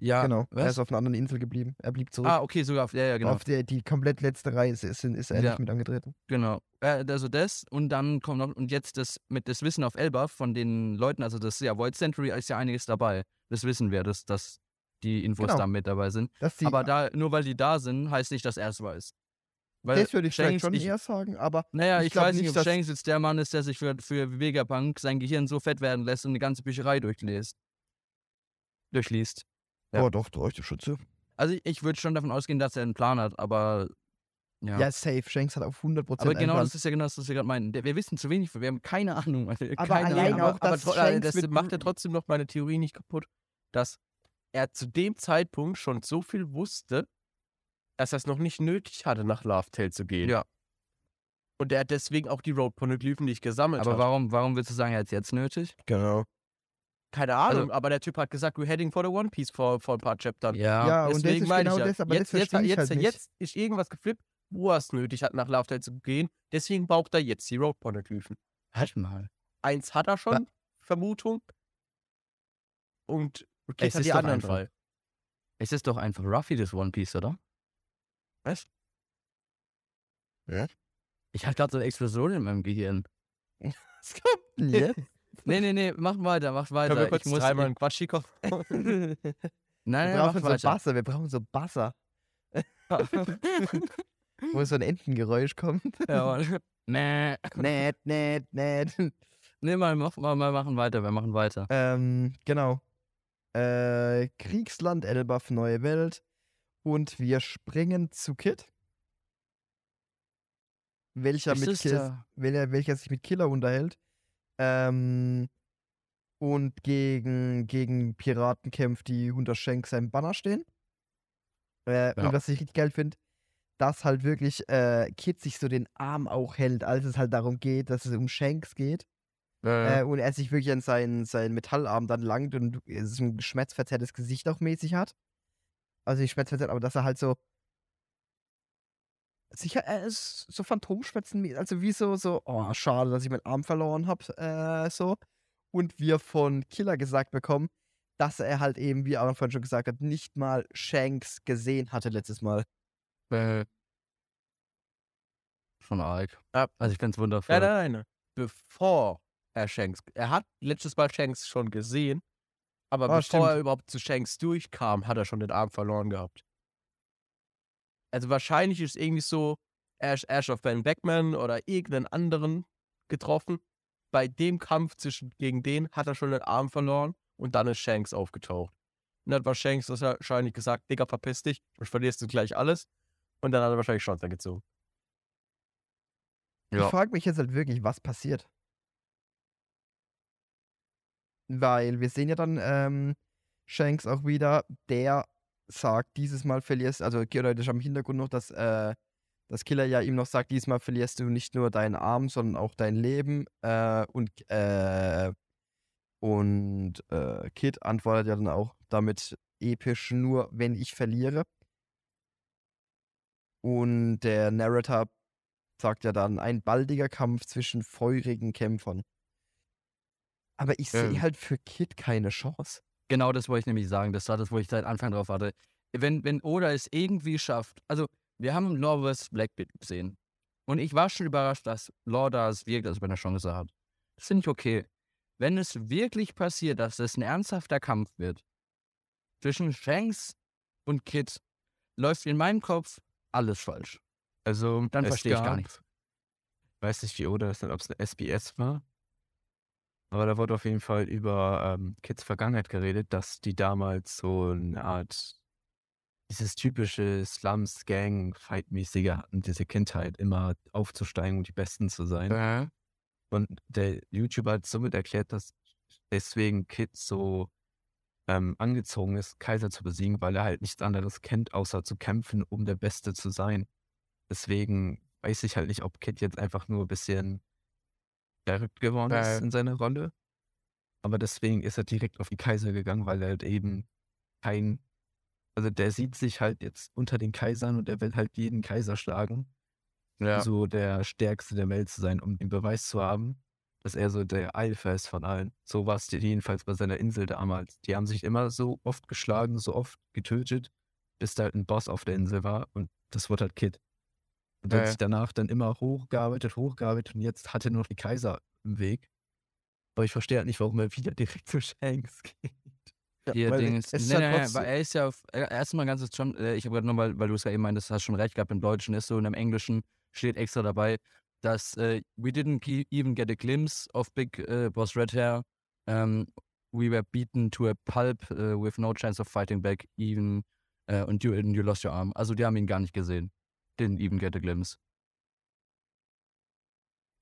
ja, genau. Er was? ist auf einer anderen Insel geblieben. Er blieb zurück. Ah, okay, sogar auf, ja, ja, genau. Auf der, die komplett letzte Reise ist, ist er Ja. nicht mit angetreten. Genau. Äh, also das und dann kommt noch, und jetzt das mit das Wissen auf Elbaf von den Leuten, also das ja, Void Century ist ja einiges dabei. Das wissen wir, dass, dass die Infos Genau. da mit dabei sind. Dass die, Aber da, nur weil die da sind, heißt nicht, dass er es weiß. Weil das würde ich vielleicht Shanks- schon ich, eher sagen, aber Naja, ich ich, weiß nicht, ob Shanks jetzt der Mann ist, der sich für, für Vegapunk sein Gehirn so fett werden lässt und eine ganze Bücherei durchliest. Durchliest. Ja. oh, doch, ich dir schon zu. Also ich, ich würde schon davon ausgehen, dass er einen Plan hat, aber ja. Ja, safe. Shanks hat auf 100% aber genau einen das ist ja genau das, was wir gerade meinen. Wir wissen zu wenig, wir haben keine Ahnung. Alter, Aber keine allein Ahnung. auch, aber, aber dass tro- äh, Shanks das macht ja trotzdem noch meine Theorie nicht kaputt, dass er zu dem Zeitpunkt schon so viel wusste, dass er es noch nicht nötig hatte, nach Lovedale zu gehen. Ja. Und er deswegen auch die Road Poneglyphen nicht gesammelt Aber hat. warum, warum würdest du sagen, er hat es jetzt nötig? Genau. Keine Ahnung, Also- aber der Typ hat gesagt, we're heading for the One Piece vor, vor ein paar Chaptern. Ja, und das Deswegen ist meine genau ich ja, das, aber jetzt, das jetzt, jetzt, halt nicht. jetzt ist irgendwas geflippt, wo er es nötig hat, nach Lovedale zu gehen. Deswegen braucht er jetzt die Road Poneglyphen. Halt mal. Eins hat er schon, Vermutung. Und Kid Es hat ist die doch anderen einfach- drei. Es ist doch einfach Ruffy, das One Piece, oder? Was? Ja. Ich hatte gerade so eine Explosion in meinem Gehirn. Was kommt denn jetzt? Nee, nee, nee, mach weiter, mach weiter. Können wir kurz ich muss, dreimal einen Quatschiko? nein, Wir nein, brauchen mach so weiter. Basser, wir brauchen so Basser. Wo so ein Entengeräusch kommt. ja, Mann. nee. nett, nett, nett. Nee, mal, mach, mal, mal machen weiter, wir machen weiter. Ähm, genau. Äh, Kriegsland, Elbaf, neue Welt. Und wir springen zu Kid. Welcher, Ist mit es Kill, da- welcher, welcher sich mit Killer unterhält. Ähm, und gegen, gegen Piraten kämpft, die unter Shank seinem Banner stehen. Äh, Ja. Und was ich richtig geil finde, dass halt wirklich äh, Kid sich so den Arm auch hält, als es halt darum geht, dass es um Shanks geht. Äh, und er sich wirklich an seinen, seinen Metallarm dann langt und so ein schmerzverzerrtes Gesicht auch mäßig hat. Also nicht schmerzverzerrt, aber dass er halt so. Sicher, er ist so Phantomschmerzen, also wie so, so, oh, schade, dass ich meinen Arm verloren habe, äh, so. Und wir von Killer gesagt bekommen, dass er halt eben, wie Aaron vorhin schon gesagt hat, nicht mal Shanks gesehen hatte letztes Mal. Äh, schon arg. Ja. Also ich find's wundervoll. Nein, nein, nein. Bevor er Shanks. Er hat letztes Mal Shanks schon gesehen, aber Ah, bevor stimmt. er überhaupt zu Shanks durchkam, hat er schon den Arm verloren gehabt. Also wahrscheinlich ist irgendwie so Ash, Ash of Ben Beckman oder irgendeinen anderen getroffen. Bei dem Kampf zwischen gegen den hat er schon den Arm verloren und dann ist Shanks aufgetaucht. Und dann hat Shanks wahrscheinlich gesagt, Digga, verpiss dich, sonst verlierst du gleich alles. Und dann hat er wahrscheinlich Chance gezogen. Ich Ja. frage mich jetzt halt wirklich, was passiert. Weil wir sehen ja dann ähm, Shanks auch wieder, der sagt, dieses Mal verlierst, also theoretisch am Hintergrund noch, dass äh, das Killer ja ihm noch sagt, diesmal verlierst du nicht nur deinen Arm, sondern auch dein Leben. Äh, und äh, und äh, Kid antwortet ja dann auch damit episch, nur wenn ich verliere. Und der Narrator sagt ja dann, ein baldiger Kampf zwischen feurigen Kämpfern. Aber ich sehe Ähm. halt für Kid keine Chance. Genau das wollte ich nämlich sagen. Das war das, wo ich seit Anfang drauf hatte. Wenn, wenn Oda es irgendwie schafft, also wir haben vs. Blackbeard gesehen. Und ich war schon überrascht, dass Law da es wirkt, als wenn er Chance hat. Das finde ich okay. Wenn es wirklich passiert, dass es ein ernsthafter Kampf wird zwischen Shanks und Kid, läuft in meinem Kopf alles falsch. Also, Dann verstehe ich gar nichts. Weiß nicht, wie Oda das nennt, ob es eine SBS war. Aber da wurde auf jeden Fall über ähm, Kids Vergangenheit geredet, dass die damals so eine Art dieses typische Slums-Gang-Fight-mäßige hatten, diese Kindheit, immer aufzusteigen und die Besten zu sein. Äh, Und der YouTuber hat somit erklärt, dass deswegen Kid so ähm, angezogen ist, Kaiser zu besiegen, weil er halt nichts anderes kennt, außer zu kämpfen, um der Beste zu sein. Deswegen weiß ich halt nicht, ob Kid jetzt einfach nur ein bisschen verrückt geworden Äh. ist in seiner Rolle. Aber deswegen ist er direkt auf die Kaiser gegangen, weil er halt eben kein. Also der sieht sich halt jetzt unter den Kaisern und er will halt jeden Kaiser schlagen ja. so der Stärkste der Welt zu sein, um den Beweis zu haben, dass er so der Alpha ist von allen. So war es jedenfalls bei seiner Insel damals. Die haben sich immer so oft geschlagen, so oft getötet, bis da halt ein Boss auf der Insel war und das wurde halt Kid. Und hat sich danach dann immer hochgearbeitet, hochgearbeitet und jetzt hat er nur noch die Kaiser im Weg. Aber ich verstehe halt nicht, warum er wieder direkt zu Shanks geht. Weil Ding ist, nee, nee, nee, weil er ist ja auf, erstmal ganz schon, äh, ich habe gerade nochmal, weil du es ja eben meintest, hast schon recht gehabt, im Deutschen ist so und im Englischen steht extra dabei, dass äh, we didn't even get a glimpse of Big äh, Boss Red Hair. Um, we were beaten to a pulp äh, with no chance of fighting back even und you, and you lost your arm. Also die haben ihn gar nicht gesehen. Didn't even get a glimpse.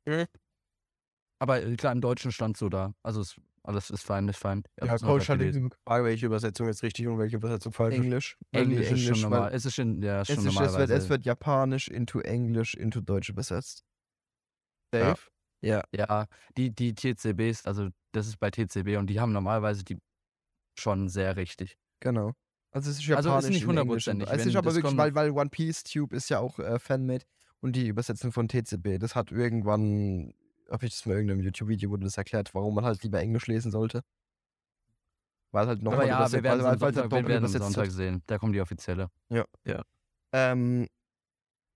Mhm. Aber äh, klar, im Deutschen stand so da. Also es, alles ist fein, ist fein. Ich Ja, Coach hat gelesen. die Frage, welche Übersetzung jetzt richtig und welche Übersetzung falsch. Englisch. die Englisch ist schon normal. Es ist schon, ja, ist Es, schon ist, es, wird, es wird Japanisch into Englisch into Deutsch übersetzt. Ja. Dave? Ja. Ja, die, die TCBs, also das ist bei TCB und die haben normalerweise die schon sehr richtig. Genau. Also es ist Also ist Japanisch nicht in Englisch. hundertprozentig, Es ist aber wirklich, weil, weil One Piece Tube ist ja auch äh, Fanmade und die Übersetzung von TCB, das hat irgendwann, habe ich das mal in irgendeinem YouTube-Video, wurde das erklärt, warum man halt lieber Englisch lesen sollte. Weil halt Aber nochmal ja, wir werden es weil, weil, weil Sonntag, halt wir werden Sonntag sehen. Da kommt die offizielle. Ähm,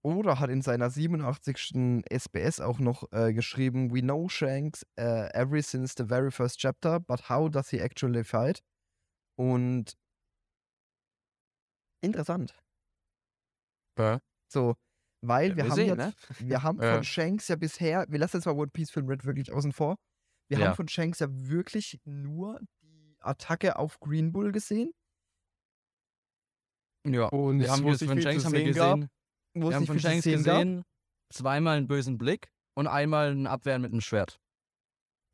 Oda hat in seiner 87. SBS auch noch äh, geschrieben, We know Shanks uh, every since the very first chapter, but how does he actually fight? Und interessant. Ja. So, weil Ja, wir, wir haben sehen, jetzt, ne? wir haben Ja. von Shanks ja bisher, wir lassen jetzt mal One Piece Film Red wirklich außen vor. Wir Ja. haben von Shanks ja wirklich nur die Attacke auf Green Bull gesehen, Ja. Und Wir haben wo jetzt es von Shanks haben wir sehen gab. gesehen. wo Wir haben von Shanks sehen gab. gesehen, zweimal einen bösen Blick und einmal ein Abwehren mit einem Schwert.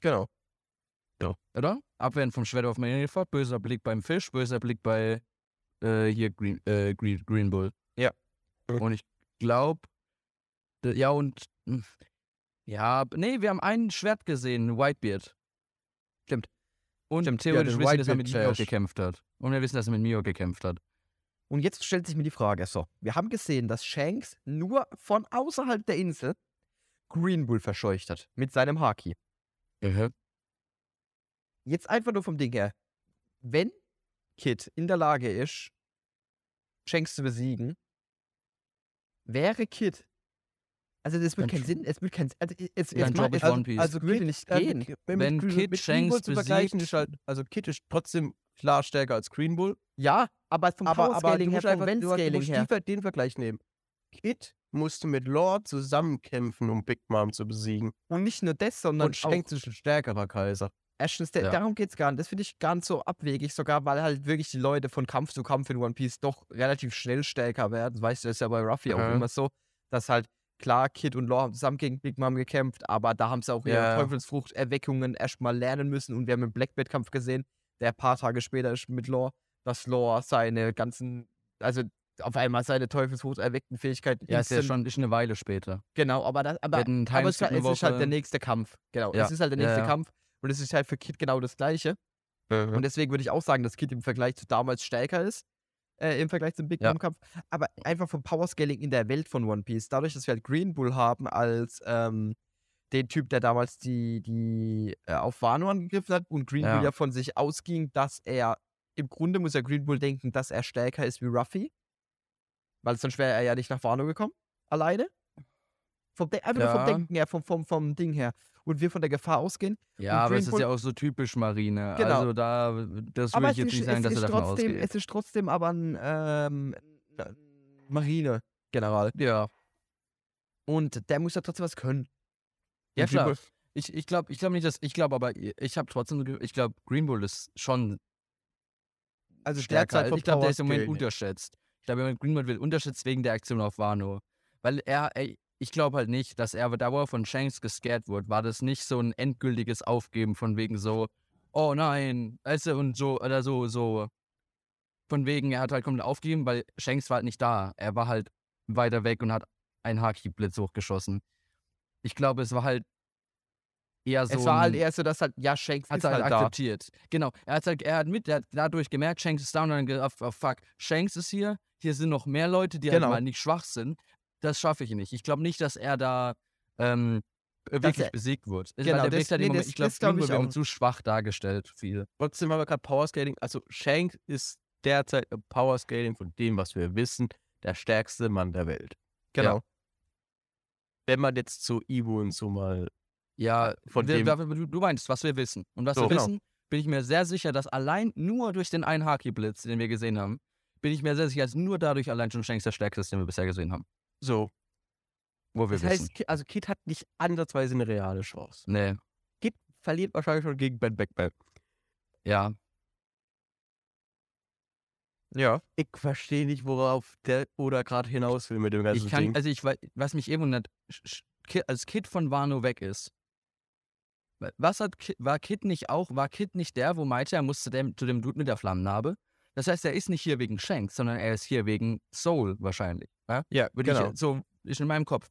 Genau. Oder? Abwehren vom Schwert auf Marineford, böser Blick beim Fisch, böser Blick bei äh, hier Green, äh, Green, Green Bull. Ja. Und ich glaube, ja und hm, ja, nee, wir haben ein Schwert gesehen, Whitebeard. Stimmt. Und Stimmt, ja, theoretisch den wissen dass er mit Mio gekämpft hat. Und wir wissen, dass er mit Mio gekämpft hat. Und jetzt stellt sich mir die Frage, so, wir haben gesehen, dass Shanks nur von außerhalb der Insel Green Bull verscheucht hat mit seinem Haki. Jetzt einfach nur vom Ding her. Wenn Kid in der Lage ist, Shanks zu besiegen, wäre Kid. Also das wird Dann keinen Sinn, es wird kein also es, es, ich es, One Piece. also würde nicht äh, gehen. mit- Wenn mit, Kid mit Shanks besiegt- ist halt, also Kid ist trotzdem klar stärker als Green Bull. Ja, aber vom Aber, Power aber du Scaling her, vom einfach Vent du, du Scaling musst her. Ver- den Vergleich nehmen. Kid musste mit Lore zusammenkämpfen, um Big Mom zu besiegen. Und nicht nur das, sondern Und auch Shanks ist ein stärkerer Kaiser. Erstens, der, Ja. darum geht es gar nicht. Das finde ich gar nicht so abwegig, sogar weil halt wirklich die Leute von Kampf zu Kampf in One Piece doch relativ schnell stärker werden. Weißt du, das ist ja bei Ruffy auch Mhm. immer so, dass halt klar, Kid und Law haben zusammen gegen Big Mom gekämpft, aber da haben sie auch ihre Ja. Teufelsfrucht-Erweckungen erstmal lernen müssen und wir haben im Blackbeard-Kampf gesehen, der ein paar Tage später ist mit Law, dass Law seine ganzen, also auf einmal seine Teufelsfrucht erweckten Fähigkeiten Ja, ist ja schon ist eine Weile später. Genau, aber das, aber, aber es, ist halt- es ist halt der nächste Kampf. Genau, Ja, es ist halt der nächste ja. Kampf und es ist halt für Kid genau das Gleiche. Und deswegen würde ich auch sagen, dass Kid im Vergleich zu damals stärker ist. Äh, Im Vergleich zum Big Ja. Mom-Kampf. Aber einfach vom Powerscaling in der Welt von One Piece. Dadurch, dass wir halt Green Bull haben als ähm, den Typ, der damals die, die äh, auf Wano angegriffen hat und Green Ja. Bull ja von sich ausging, dass er im Grunde muss ja Green Bull denken, dass er stärker ist wie Ruffy. Weil sonst wäre er ja nicht nach Wano gekommen. Alleine. Vom De einfach nur vom Ja. Denken her, vom, vom, vom Ding her. Und wir von der Gefahr ausgehen. Ja, aber Green es ist Bull- ja auch so typisch Marine. Genau. Also da, das Aber würde ich jetzt nicht sagen, dass er davon trotzdem, ausgeht. es ist trotzdem aber ein ähm, Marine-General. Ja, Und der muss ja trotzdem was können. ja Und Green klar. Bull- Ich, ich glaube ich glaub nicht, dass, ich glaube aber, ich habe trotzdem, ich glaube, Green Bull ist schon Also stärker. derzeit Ich glaube, der ist im Moment unterschätzt. Ich glaube, Greenwood will unterschätzt wegen der Aktion auf Wano. Weil er, ey, ich glaube halt nicht, dass er, da wo er von Shanks gescared wurde, war das nicht so ein endgültiges Aufgeben von wegen so, oh nein, weißt du, und so, oder so, so. Von wegen, er hat halt komplett aufgegeben, weil Shanks war halt nicht da. Er war halt weiter weg und hat einen Haki-Blitz hochgeschossen. Ich glaube, es war halt eher so. es war halt eher so, dass halt, ja, Shanks hat ist er halt, halt da. akzeptiert. Genau. Er hat halt, er hat mit, er hat dadurch gemerkt, Shanks ist down und dann gedacht, oh, fuck, Shanks ist hier, hier sind noch mehr Leute, die Genau. halt mal nicht schwach sind. Das schaffe ich nicht. Ich glaube nicht, dass er da ähm, wirklich er- besiegt wird. Genau, Weil der das- halt nee, Moment, das- ich glaube, glaub ich auch. ihm zu schwach dargestellt, viel. Trotzdem haben wir gerade Powerscaling. Also Shanks ist derzeit im Powerscaling von dem, was wir wissen, der stärkste Mann der Welt. Genau. Wenn man jetzt zu Ivo und so mal Ja, von wir, dem- wir, du, du meinst, was wir wissen. Und was So, wir genau. wissen, bin ich mir sehr sicher, dass allein nur durch den einen Haki-Blitz, den wir gesehen haben, bin ich mir sehr sicher, dass nur dadurch allein schon Shanks der stärkste ist, den wir bisher gesehen haben. So. Wo wir Das wissen. heißt, also Kid hat nicht ansatzweise eine reale Chance. nee, Kid verliert wahrscheinlich schon gegen Ben Beckman. ja. Ja. Ich verstehe nicht, worauf der oder gerade hinaus will mit dem ganzen Ich kann, Ding. also ich weiß, was mich eben wundert, als Kid von Wano weg ist. wa- Was hat war Kid nicht auch, war Kid nicht der, wo meinte, er muss zu dem, zu dem Dude mit der Flammennarbe? Das heißt, er ist nicht hier wegen Shanks, sondern er ist hier wegen Soul wahrscheinlich. Ja? Ja, Würde genau. ich, so ist in meinem Kopf.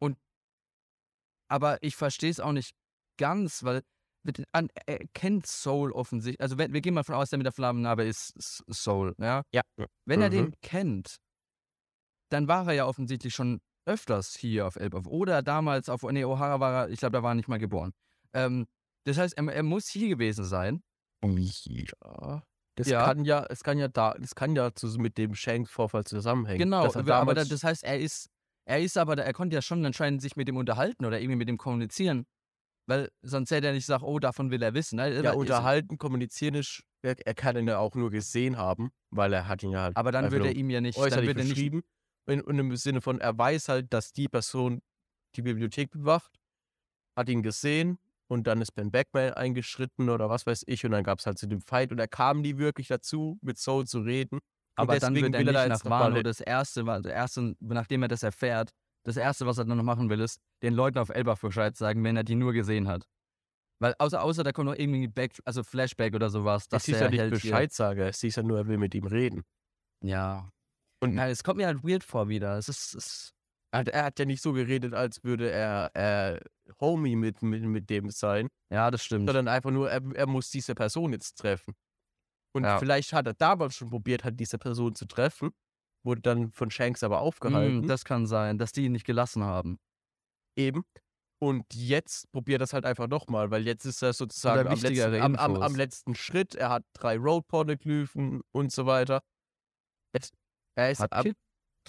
Und aber ich verstehe es auch nicht ganz, weil an, er kennt Soul offensichtlich. Also wenn, wir gehen mal von aus, der mit der Flammennarbe ist Soul, ja. ja. Wenn er Mhm. den kennt, dann war er ja offensichtlich schon öfters hier auf Elbaf. Oder damals auf nee, O'Hara war er, ich glaube, da war er nicht mal geboren. Ähm, das heißt, er, er muss hier gewesen sein. Ja. Das Ja. kann ja, es kann ja da, das kann ja zu, mit dem Shanks-Vorfall zusammenhängen. Genau, er aber, das heißt, er ist, er ist aber, er konnte ja schon anscheinend sich mit dem unterhalten oder irgendwie mit dem kommunizieren. Weil sonst hätte er nicht gesagt, oh, davon will er wissen. Ne? ja, unterhalten, kommunizieren ist, er, er kann ihn ja auch nur gesehen haben, weil er hat ihn ja halt Aber dann würde er ihm ja nicht, dann würde er nicht, beschrieben. Und, und im Sinne von, er weiß halt, dass die Person die Bibliothek bewacht, hat ihn gesehen und dann ist Ben Beckman eingeschritten oder was weiß ich und dann gab es halt zu dem Fight und er kam nie wirklich dazu, mit Soul zu reden. Und aber dann deswegen wird er will da nach jetzt mal Wano das erste, das erste, nachdem er das erfährt, das erste, was er dann noch machen will, ist, den Leuten auf Elbaf Bescheid sagen, wenn er die nur gesehen hat. Weil außer, außer da kommt noch irgendwie Back, also Flashback oder sowas, Das dass ist ja nicht Bescheid sage, es ist ja nur, er will mit ihm reden. Ja. Und- Nein, es kommt mir halt weird vor wieder. Es ist, es, Er hat, er hat ja nicht so geredet, als würde er äh, Homie mit, mit, mit dem sein, ja, das stimmt. sondern einfach nur, er, er muss diese Person jetzt treffen. Und Ja. vielleicht hat er damals schon probiert, hat diese Person zu treffen, wurde dann von Shanks aber aufgehalten. Hm, das kann sein, dass die ihn nicht gelassen haben. eben. Und jetzt probiert das halt einfach nochmal, weil jetzt ist er sozusagen am letzten, am, am, am letzten Schritt. Er hat drei Road-Poneglyphen und so weiter. Er ist Hat ab, Kid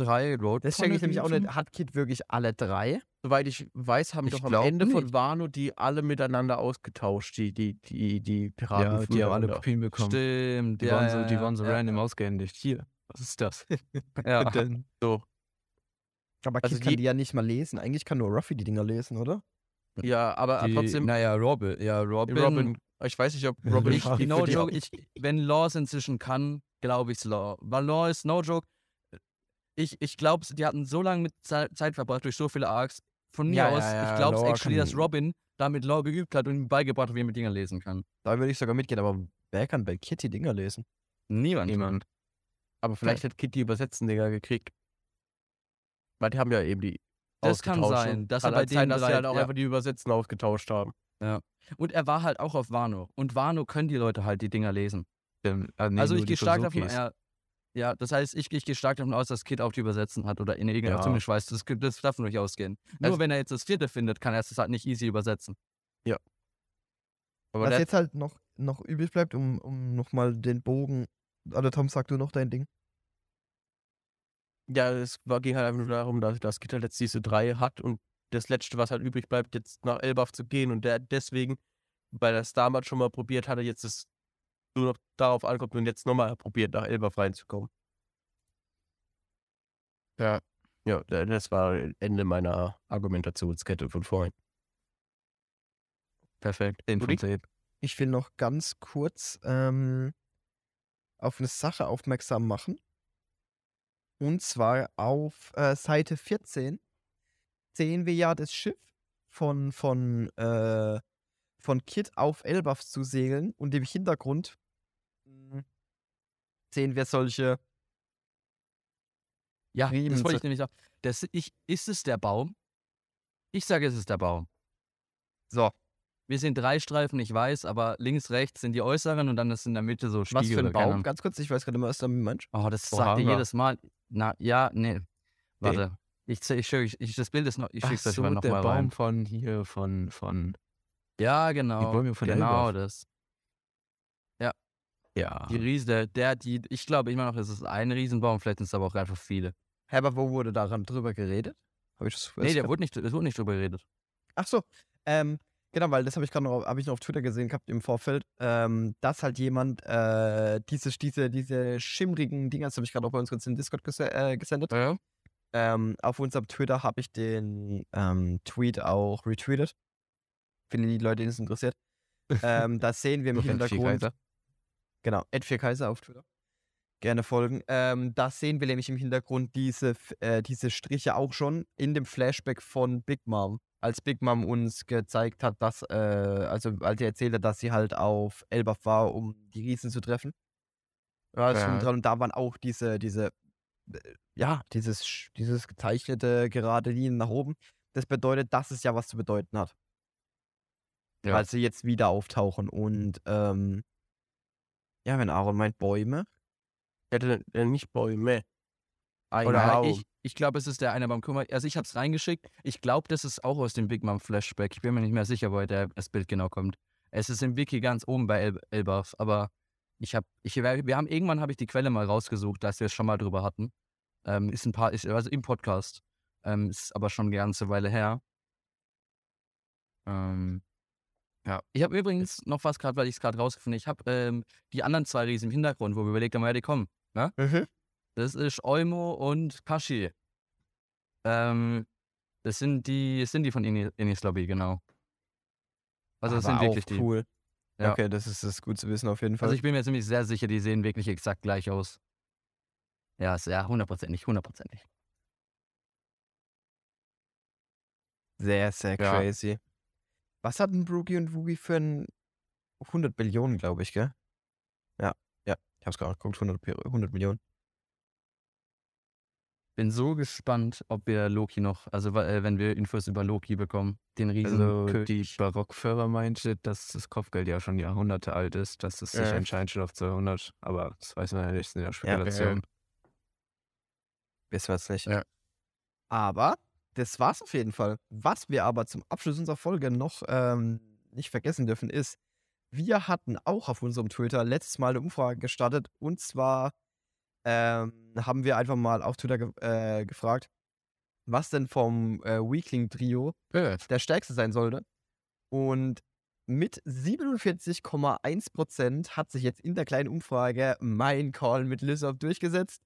drei Road Das checke ich nämlich auch nicht. Hat Kid wirklich alle drei? soweit ich weiß, haben Ich doch am glaub Ende von nicht. Wano die alle miteinander ausgetauscht, die, die, die, die Piraten. Ja, die haben alle voneinander. Kopien bekommen. Stimmt, Die ja, waren so, die ja, waren so ja, random ausgehändigt. Hier, was ist das? Ja. Dann, So. Aber Also Kid kann die- die ja nicht mal lesen. Eigentlich kann nur Ruffy die Dinger lesen, oder? Ja, aber Die, trotzdem, Naja, Robin. Ja, Robin. Robin, ich weiß nicht, ob Robin Ich, die no für die- joke, ich, wenn Law es inzwischen kann, glaube ich's Law. Weil Law ist no joke. Ich, ich glaube, die hatten so lange mit Ze- Zeit verbracht durch so viele Arcs. Von mir Ja, ja, aus, ja, ich glaube Law actually, dass Robin damit Law geübt hat und ihm beigebracht hat, wie er mit Dingen lesen kann. Da würde ich sogar mitgehen, aber wer kann bei die Dinger lesen? Niemand. niemand. Aber vielleicht hat Kid die übersetzten Dinger gekriegt. Weil die haben ja eben die. Das kann sein, dass kann er bei halt sein, denen dass sie halt auch ja. einfach die Übersetzen ausgetauscht haben. Und er war halt auch auf Wano. Und Wano können die Leute halt die Dinger lesen. Nee, also nur ich gehe stark davon, Suzukis. Ja, ja, das heißt, ich, ich gehe stark davon aus, dass Kid auch die übersetzen hat oder in irgendeiner Ja. zumindest weiß, das, das darf nicht ausgehen. Nur Also- wenn er jetzt das vierte findet, kann er es halt nicht easy übersetzen. Aber Was jetzt halt noch, noch übrig bleibt, um, um nochmal den Bogen. Oder Tom, sag du noch dein Ding? ja, es war, ging halt einfach nur darum, dass, dass Kid halt jetzt diese drei hat und das letzte, was halt übrig bleibt, jetzt nach Elbaf zu gehen und der deswegen, weil er es damals schon mal probiert hatte, jetzt es nur noch darauf ankommt und jetzt nochmal probiert, nach Elbaf reinzukommen. Ja. Ja, da- das war Ende meiner Argumentationskette von vorhin. Perfekt. 10 von Uli? 10. Ich will noch ganz kurz ähm, auf eine Sache aufmerksam machen. Und zwar auf äh, Seite 14 sehen wir ja das Schiff von, von, äh, von Kit auf Elbaf zu segeln und im Hintergrund mh, sehen wir solche. Ja, Riemen das wollte ich nämlich auch. Das, ich, ist es der Baum? Ich sage, es ist der Baum. So, Wir sehen drei Streifen, ich weiß, aber links, rechts sind die äußeren und dann ist in der Mitte so Spiegel. was für ein Baum? Ganz kurz, ich weiß gerade immer, was damit meinst. Oh, das sagt ihr jedes Mal. Na, ja, nee. Warte. Ich, ich, ich, ich, ich, das Bild ist noch, ich Ach schick's euch so, mal der nochmal Baum rein. von hier, von, von, Ja, genau. Bäume von genau Elbaf. das. ja. Die Riese, der, der, die, ich glaube immer noch, es ist ein Riesenbaum, vielleicht sind es aber auch einfach viele. Hä, aber wo wurde daran drüber geredet? Habe ich das Nee, der wurde nicht, es wurde nicht drüber geredet. Ach so, ähm, genau, weil das habe ich gerade noch, ich noch auf Twitter gesehen gehabt im Vorfeld, ähm, dass halt jemand äh, diese, diese, diese schimmrigen Dinger, das habe ich gerade auch bei uns kurz in Discord ges äh, gesendet. Ja. Ähm, auf unserem Twitter habe ich den ähm, Tweet auch retweetet. Für die Leute, denen es interessiert. ähm, da sehen wir im Hintergrund. Genau, Ed4Kaiser auf Twitter. Gerne folgen. Ähm, da sehen wir nämlich im Hintergrund diese, äh, diese Striche auch schon in dem Flashback von Big Mom. Als Big Mom uns gezeigt hat, dass, äh, also als sie erzählt hat, dass sie halt auf Elbaf war, um die Riesen zu treffen. Ja, das Ja. dran. Und da waren auch diese, diese, äh, ja, dieses, dieses gezeichnete gerade Linien nach oben. Das bedeutet, dass es ja was zu bedeuten hat. Ja. Weil sie jetzt wieder auftauchen. Und ähm, ja, wenn Aaron meint Bäume, Ich hätte äh, nicht Bäume. Ein Oder Baum. ich, ich glaube, es ist der eine. Guck mal, also ich habe es reingeschickt. Ich glaube, das ist auch aus dem Big Mom Flashback. Ich bin mir nicht mehr sicher, woher das Bild genau kommt. Es ist im Wiki ganz oben bei El Elbaf, aber ich habe, ich, wir haben irgendwann habe ich die Quelle mal rausgesucht, dass wir es schon mal drüber hatten. Ähm, ist ein paar, ist, also im Podcast. Ähm, ist aber schon eine ganze Weile her. Ähm, ja. Ich habe übrigens noch was gerade, weil ich es gerade rausgefunden habe. Ich habe ähm, die anderen zwei Riesen im Hintergrund, wo wir überlegt haben, woher die kommen. Das ist Olmo und Kashi. Ähm, das sind die, das sind die von Ini- Inis Lobby, genau. Also das Aber sind wirklich auch die. cool. Ja. Okay, das ist, das ist gut zu wissen auf jeden Fall. Also ich bin mir ziemlich sehr sicher, die sehen wirklich exakt gleich aus. Ja, ist ja hundertprozentig, hundertprozentig. sehr, sehr Ja. crazy. Was hatten Brookie und Woogie für ein 100 Billionen, glaube ich, gell? Ja, ja. Ich hab's gerade geguckt, 100, Bi- 100 Millionen. Bin so gespannt, ob wir Loki noch, also äh, wenn wir Infos über Loki bekommen, den riesen Also die. Barockführer meinte, dass das Kopfgeld ja schon Jahrhunderte alt ist, dass es sich Ja. anscheinend schon auf 200, aber das weiß man ja nicht, das sind ja Spekulationen. Wissen wir jetzt nicht. Ja. Aber das war's auf jeden Fall. Was wir aber zum Abschluss unserer Folge noch ähm, nicht vergessen dürfen, ist, wir hatten auch auf unserem Twitter letztes Mal eine Umfrage gestartet und zwar ähm, haben wir einfach mal auf Twitter ge äh, gefragt, was denn vom äh, Weakling-Trio der stärkste sein sollte. Und mit 47,1% hat sich jetzt in der kleinen Umfrage mein Call mit Lizard durchgesetzt.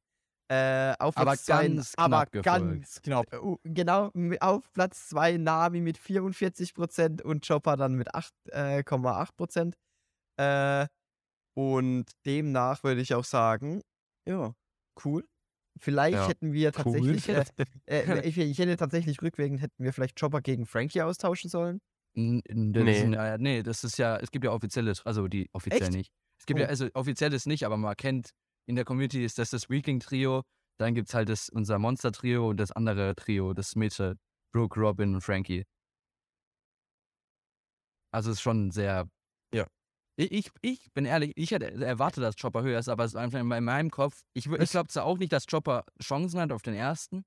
Äh, auf Aber Platz zwei- ganz aber knapp gefolgt. ganz knapp. Genau, auf Platz 2 Nami mit 44% und Chopper dann mit 8,8%. Äh, und demnach würde ich auch sagen, ja, cool. Vielleicht Ja, hätten wir tatsächlich, Cool. äh, äh, ich, ich hätte tatsächlich rückwirkend, hätten wir vielleicht Chopper gegen Frankie austauschen sollen. N- Nee. äh, nee, das ist ja, es gibt ja offizielles, also die offiziell Echt? nicht. Es gibt Oh. ja, also offizielles nicht, aber man kennt in der Community ist das das Weakling-Trio, dann gibt es halt das, unser Monster-Trio und das andere Trio, das Mitte, Brooke, Robin und Frankie. Also es ist schon sehr. Ja. Ich, ich, ich bin ehrlich, ich hätte erwartet, dass Chopper höher ist, aber es ist einfach in meinem Kopf. Ich, ich Es- glaube zwar auch nicht, dass Chopper Chancen hat auf den ersten,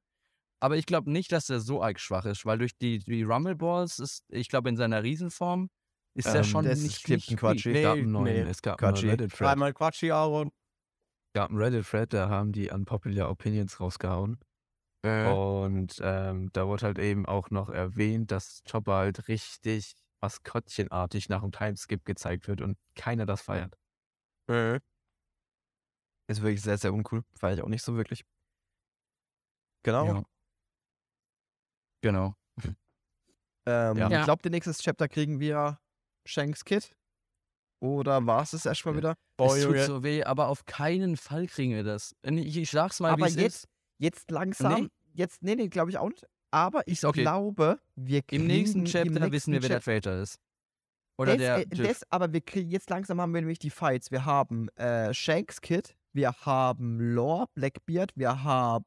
aber ich glaube nicht, dass er so arg schwach ist, weil durch die, die Rumble Balls ist, ich glaube, in seiner Riesenform ist er Ähm, schon das nicht. Es gab Nee, einen neuen, nee. es gab Quatschi. einen Reddit-Thread. Dreimal Quatschi, Aaron. Gab einen Reddit-Thread, da haben die Unpopular Opinions rausgehauen. Äh, Und ähm, da wurde halt eben auch noch erwähnt, dass Chopper halt richtig maskottchenartig nach dem Timeskip gezeigt wird und keiner das feiert. äh. Ist wirklich sehr, sehr uncool. Feier ich auch nicht so wirklich. Genau. Ja. Genau. Ähm, Ja. Ich glaube, den nächstes Chapter kriegen wir Shanks Kid. Oder war es das erstmal Ja. wieder? Boah, es tut so weh, aber auf keinen Fall kriegen wir das. Ich, ich sag's mal, wie Aber jetzt, ist. Jetzt langsam, Nee? jetzt, nee, nee, glaube ich auch nicht. Aber ich okay. glaube, wir kriegen Im nächsten im Chapter nächsten wissen wir, wer der Traitor ist. Oder das, der äh, das, aber wir kriegen jetzt langsam haben wir nämlich die Fights. Wir haben äh, Shanks Kid, wir haben Lore, Blackbeard, wir haben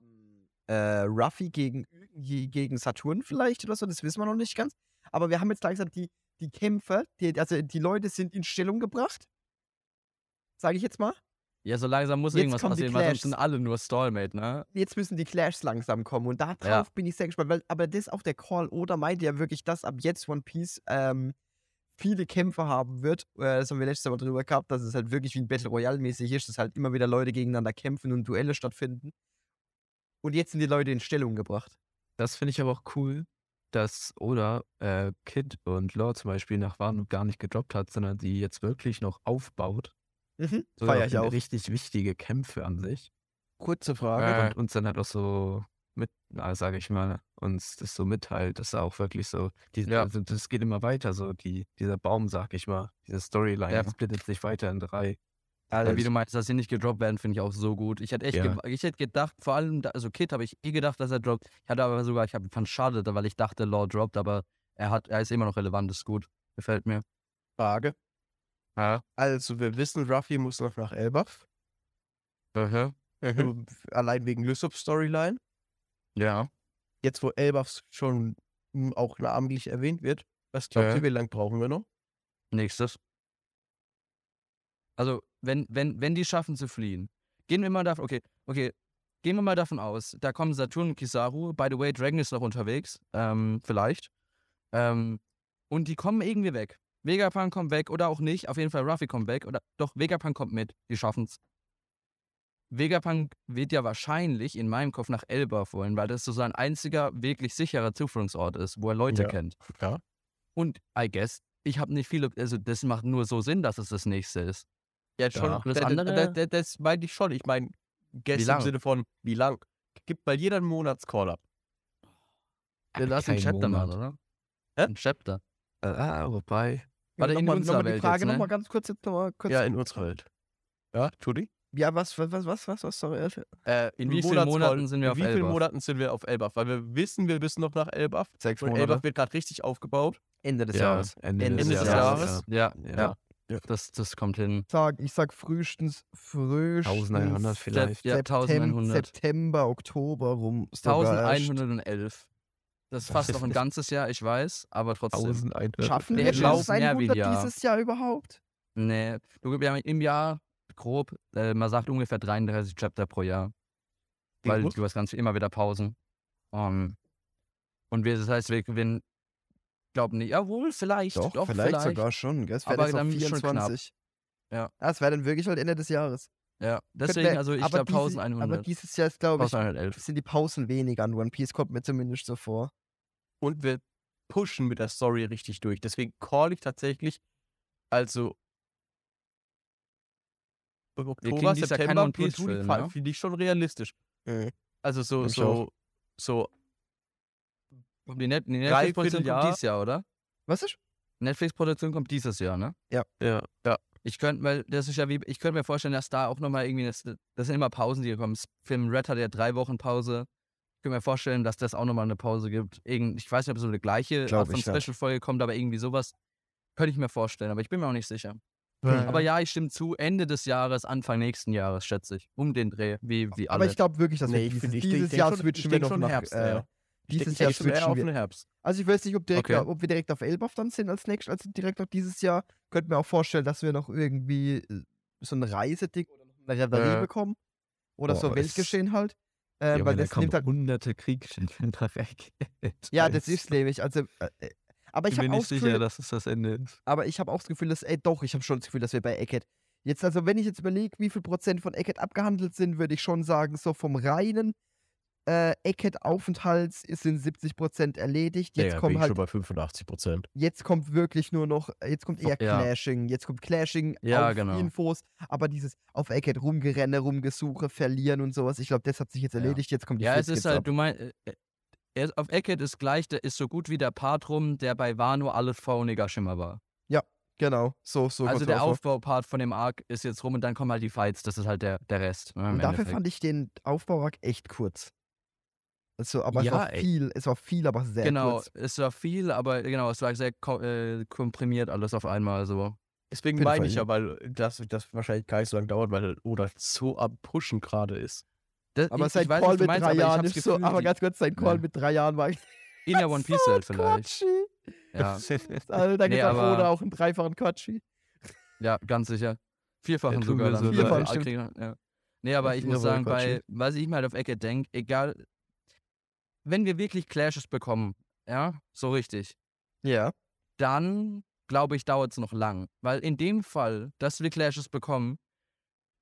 äh, Ruffy gegen, gegen Saturn vielleicht oder so, das wissen wir noch nicht ganz. Aber wir haben jetzt langsam die, die Kämpfe, die, also die Leute sind in Stellung gebracht. Sage ich jetzt mal. Ja, so langsam muss Jetzt irgendwas passieren, weil sonst sind alle nur Stallmate, ne? Jetzt müssen die Clashs langsam kommen und darauf Ja. bin ich sehr gespannt. Weil, aber das auch der Call oder meint ja wirklich, dass ab jetzt One Piece ähm, viele Kämpfe haben wird. Äh, das haben wir letztes Mal drüber gehabt, dass es halt wirklich wie ein Battle Royale mäßig ist, dass halt immer wieder Leute gegeneinander kämpfen und Duelle stattfinden. Und jetzt sind die Leute in Stellung gebracht. Das finde ich aber auch cool, dass Oda äh, Kid und Lore zum Beispiel nach Wano gar nicht gedroppt hat, sondern die jetzt wirklich noch aufbaut. Mhm. Sogar Feier ich auch. Richtig wichtige Kämpfe an sich. Kurze Frage. Äh. Und uns dann halt auch so mit, sage ich mal, uns das so mitteilt, dass er auch wirklich so, die, Ja. also das geht immer weiter, so die, dieser Baum, sag ich mal, diese Storyline Ja. splittet sich weiter in drei. Ja, wie du meinst, dass sie nicht gedroppt werden, finde ich auch so gut. Ich hätte echt, Ja. ich hätte gedacht, vor allem, da, also Kid habe ich eh gedacht, dass er droppt. Ich hatte aber sogar, ich habe fand schade, weil ich dachte, Law droppt, aber er hat, er ist immer noch relevant, ist gut. Gefällt mir. Frage. Ja. Also, wir wissen, Ruffy muss noch nach Elbaf. Mhm. Nur Allein wegen Lysop Storyline. Ja. Jetzt, wo Elbaf schon hm, auch namentlich erwähnt wird, was glaubt Ja. ihr, wie lange brauchen wir noch? Nächstes. Also, wenn, wenn, wenn die schaffen zu fliehen, gehen wir mal davon, okay, okay, gehen wir mal davon aus, da kommen Saturn und Kizaru, by the way, Dragon ist noch unterwegs, ähm, vielleicht, ähm, und die kommen irgendwie weg. Vegapunk kommt weg oder auch nicht, auf jeden Fall Ruffy kommt weg, oder doch, Vegapunk kommt mit, die schaffen's. Vegapunk wird ja wahrscheinlich in meinem Kopf nach Elbaf wollen, weil das so sein einziger wirklich sicherer Zufluchtsort ist, wo er Leute Ja. kennt. Ja. Und I guess, ich habe nicht viele, also das macht nur so Sinn, dass es das nächste ist. Ja, schon. Ja. Das Das, andere- das, das, das meinte ich schon. Ich meine, Guess im? Sinne von, wie lang? Gibt mal jeder einen Monats-Call-Up. Dann lass ein kein Chapter Monat. machen, oder? Hä? Ein Chapter. Ah, wobei. Warte, in nochmal, unserer nochmal die Frage jetzt, ne? nochmal ganz kurz jetzt nochmal kurz. Ja, in unserer Welt. Ja, Tudi? Ja, was, was, was, was, was, was, sorry. Äh, In wie vielen Monaten sind wir in auf wie vielen Elbaf? Monaten sind wir auf Elbaf? Weil wir wissen, wir müssen noch nach Elbaf. Sechs Und Elbaf wird gerade richtig aufgebaut. Ende des Ja, Jahres. Ende, Ende des, des Jahres. Jahres. Ja, Ja. ja. Das, das kommt hin. Ich sag, ich sag frühestens, frühestens 1100 vielleicht. Ja, Septem- 1100. September, Oktober rum. sogar erst. 1111. Das ist fast noch ein ganzes Jahr, ich weiß, aber trotzdem. 1100. Schaffen wir ein 100 Jahr. dieses Jahr überhaupt? Nee, du, wir haben im Jahr grob, äh, man sagt ungefähr 33 Chapter pro Jahr. Weil du hast ganz immer wieder Pausen. Um, und wir, das heißt, wir gewinnen, glauben nicht, jawohl, vielleicht. Doch, Doch, vielleicht, sogar schon. Gell? Es wäre dann schon knapp. 24. Ja. Das wäre dann wirklich halt Ende des Jahres. Ja, deswegen, also ich aber glaube diese- Aber 1100. dieses Jahr ist, glaube ich, 1111. sind die Pausen weniger an One Piece, kommt mir zumindest so vor. Und wir pushen mit der Story richtig durch. Deswegen call ich tatsächlich, also im Oktober, September One Piece Juli ne? finde ich schon realistisch. Also so, Ich so, so, Die, Net die Netflix-Produktion kommt dieses Jahr, oder? Was ist? Netflix-Produktion kommt dieses Jahr, ne? ja, Ich könnte, weil das ist ja wie, ich könnte mir vorstellen, dass da auch nochmal irgendwie, das, das sind immer Pausen, die kommen. Film Red hat ja drei Wochen Pause. Ich könnte mir vorstellen, dass das auch nochmal eine Pause gibt. Irgend, ich weiß nicht, ob so eine gleiche Glaub Art von. Special-Folge kommt, aber irgendwie sowas könnte ich mir vorstellen, aber ich bin mir auch nicht sicher. Hm. Aber ja, ich stimme zu, Ende des Jahres, Anfang nächsten Jahres, schätze ich. Um den Dreh, wie, wie alle. Aber ich glaube wirklich, dass Nee, wir ich dieses, ich dieses ich Jahr schon- switchen ich wir noch schon nach Herbst, äh, ja. Dieses Jahr switchen auf wir. Herbst. Also ich weiß nicht, ob, direkt, Okay. ob wir direkt auf Elbaf dann sind als nächstes, also direkt noch dieses Jahr. Könnte mir auch vorstellen, dass wir noch irgendwie äh, so ein Reiseding oder noch eine Reverie Äh. bekommen. Oder Boah, so es- Weltgeschehen halt. Äh, Junge, weil da das nimmt halt. hunderte Kriegsschiffe weg. Ja, das ist nämlich. Also, äh, äh, aber Ich ich bin habe auch nicht das sicher, Gefühl, dass es das Ende ist. aber ich habe auch das Gefühl, dass, ey, doch, ich habe schon das Gefühl, dass wir bei Eckett. Jetzt, also, wenn ich jetzt überlege, wie viel Prozent von Eckett abgehandelt sind, würde ich schon sagen, so vom reinen äh, Eckett-Aufenthalts sind 70 Prozent erledigt. Jetzt ja, bin kommen halt schon bei 85 Prozent. jetzt kommt wirklich nur noch, jetzt kommt eher Ja. Clashing, jetzt kommt Clashing Ja, auf genau. Infos, aber dieses auf Eckett rumgerenne, rumgesuche, verlieren und sowas, ich glaube, das hat sich jetzt Ja. erledigt, jetzt kommt die ja, es Flitzkits ist halt, ab. du meinst, äh, äh, auf Eckett ist gleich, der ist so gut wie der Part rum, der bei Wano alles vor Onigashima war. Genau, so, so also der. Aufbaupart von dem Arc ist jetzt rum und dann kommen halt die Fights, das ist halt der, der Rest. Ne, Und dafür Endeffekt. fand ich den Aufbauarg echt kurz. Also, aber es Ja, war ey. viel, es war viel, aber sehr genau, kurz. es war viel, aber genau, es war sehr ko äh, komprimiert alles auf einmal so. Deswegen meine ich ja. weil das, das wahrscheinlich gar nicht so lange dauert, weil Oda so am Pushen gerade ist. Das, Aber ich, sein ich Call mit meinst, drei ich Jahren ist so, aber ganz kurz, sein Call Ja. mit drei Jahren war in der One Piece so Welt vielleicht. Quatschi. Ja, Also, da Nee, gibt es aber- Oda auch einen dreifachen Quatschi. ja, ganz sicher. Vierfachen sogar dann. weil Vierfachen, ja. Nee, aber ich muss sagen, bei, Quatschi. was ich mir halt auf Ecke denke, egal, wenn wir wirklich Clashes bekommen, ja, so richtig, Ja. dann glaube ich, dauert es noch lang. Weil in dem Fall, dass wir Clashes bekommen,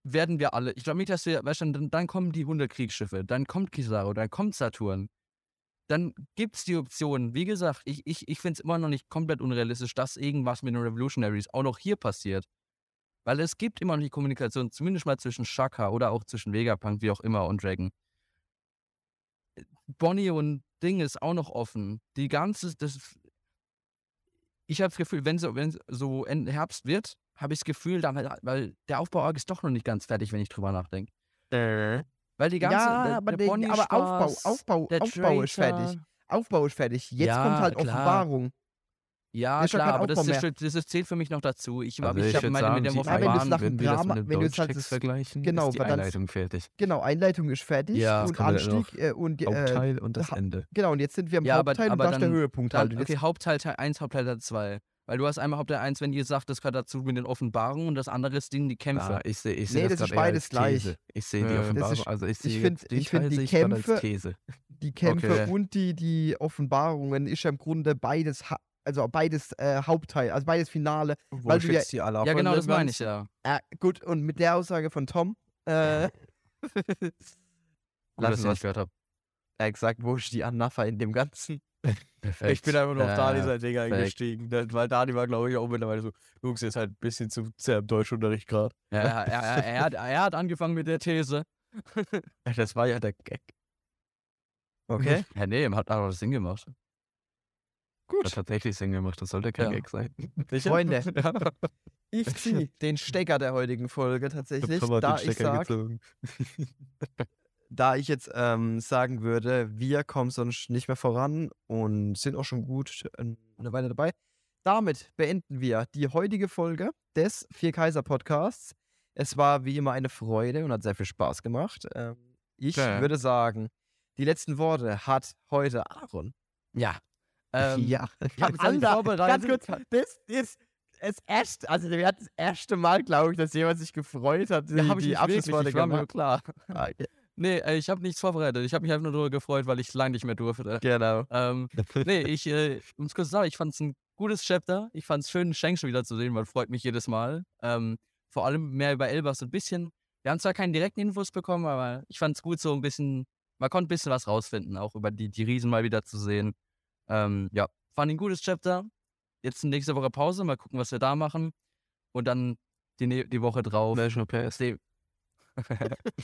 werden wir alle, ich glaube nicht, dass wir, weißt du, dann, dann kommen die 100 Kriegsschiffe, dann kommt Kizaru, dann kommt Saturn. Dann gibt es die Option, wie gesagt, ich, ich, ich finde es immer noch nicht komplett unrealistisch, dass irgendwas mit den Revolutionaries auch noch hier passiert. Weil es gibt immer noch die Kommunikation, zumindest mal zwischen Shaka oder auch zwischen Vegapunk, wie auch immer, und Dragon. Bonnie und Ding ist auch noch offen. Die ganze, das, ich habe das Gefühl, wenn so, wenn so Ende Herbst wird, habe ich das Gefühl, damit, weil der Aufbau ist doch noch nicht ganz fertig, wenn ich drüber nachdenke. Weil die ganze, ja, der, aber, der Bonnie aber Aufbau, Spaß, Aufbau, der Aufbau ist fertig. Aufbau ist fertig. Jetzt Ja, kommt halt klar. Offenbarung. Ja, Ist ja klar, aber das, Aufbau das, mehr. das, das zählt für mich noch dazu. Ich, Also ich, ich habe meine sagen, mit dem die Ja, wenn du's Offenbaren. nach wenn dem wir das Drama- wenn du's halt Doge-Text das- vergleichen, genau, ist die weil dann- Einleitung fertig. Genau, Einleitung ist fertig Ja. und Anstieg äh, und äh, Hauptteil und das Ende. genau, und jetzt sind wir im Ja, aber- Hauptteil aber und das ist der Höhepunkt halt. Dann, Und okay, Hauptteil Teil 1, Hauptteil Teil 2. Weil du hast einmal Hauptteil 1, wenn ihr sagt, das gehört dazu mit den Offenbarungen und das andere ist Ding, die Kämpfe. Ah, ich sehe ich Nee, seh das das ist beides als gleich. Ich sehe die Ja. Offenbarung, ist- also ich sehe ich find Teil die Kämpfe- die Kämpfe Okay. und die, die Offenbarungen ist ja im Grunde beides, also beides äh, Hauptteil, also beides Finale. Wo Weil du ja- jetzt die alle ja, genau, das meine ich ja. Äh, gut, und mit der Aussage von Tom, äh, Gut, dass ich nicht gehört habe. er hat gesagt, wo ist die Anapha in dem Ganzen? Perfekt. Ich bin einfach nur auf Dani sein Ding perfekt. eingestiegen, ne, weil Dani war, glaube ich, auch mittlerweile so, Jungs, jetzt halt ein bisschen zu sehr im Deutschunterricht gerade. Ja, er, er, er, er, hat, er hat angefangen mit der These. Das war ja der Gag. Okay, Ja, nee, hat aber das Sinn gemacht. Das hat tatsächlich Sinn gemacht, das sollte kein Ja. Gag sein. Freunde, Ja. ich ziehe den Stecker der heutigen Folge tatsächlich, hat da den ich sag, gezogen. da ich jetzt ähm, sagen würde, wir kommen sonst nicht mehr voran und sind auch schon gut äh, eine Weile dabei. Damit beenden wir die heutige Folge des Vier Kaiser Podcasts. Es war wie immer eine Freude und hat sehr viel Spaß gemacht. Ähm, ich Ja. würde sagen, die letzten Worte hat heute Aaron. Ja. Ähm, ja, Ich habe Alter, vorbereitet. Ganz kurz, das ist das erste, also wir hatten das erste Mal, glaube ich, dass jemand sich gefreut hat, Ja, habe ich die Abschlussworte war mir gemacht. klar. Ah, ja, Nee, äh, ich habe nichts vorbereitet. Ich habe mich einfach nur darüber gefreut, weil ich lange nicht mehr durfte. Genau. Ähm, nee, ich, äh, es kurz sagen, ich fand es ein gutes Chapter. Ich fand es schön, Shanks schon wieder zu sehen, weil freut mich jedes Mal. Ähm, vor allem mehr über Elbas ein bisschen. Wir haben zwar keine direkten Infos bekommen, aber ich fand es gut, so ein bisschen, man konnte ein bisschen was rausfinden, auch über die, die Riesen mal wieder zu sehen. Ähm, ja, fand ein gutes Chapter. Jetzt nächste Woche Pause, mal gucken, was wir da machen. Und dann die, ne- die Woche drauf. National PS. sehen-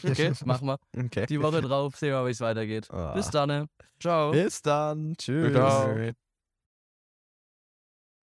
okay, machen wir. Okay. Die Woche drauf sehen wir, wie es weitergeht. Ah. Bis dann. ne? Ciao. Bis dann. Tschüss. Ciao.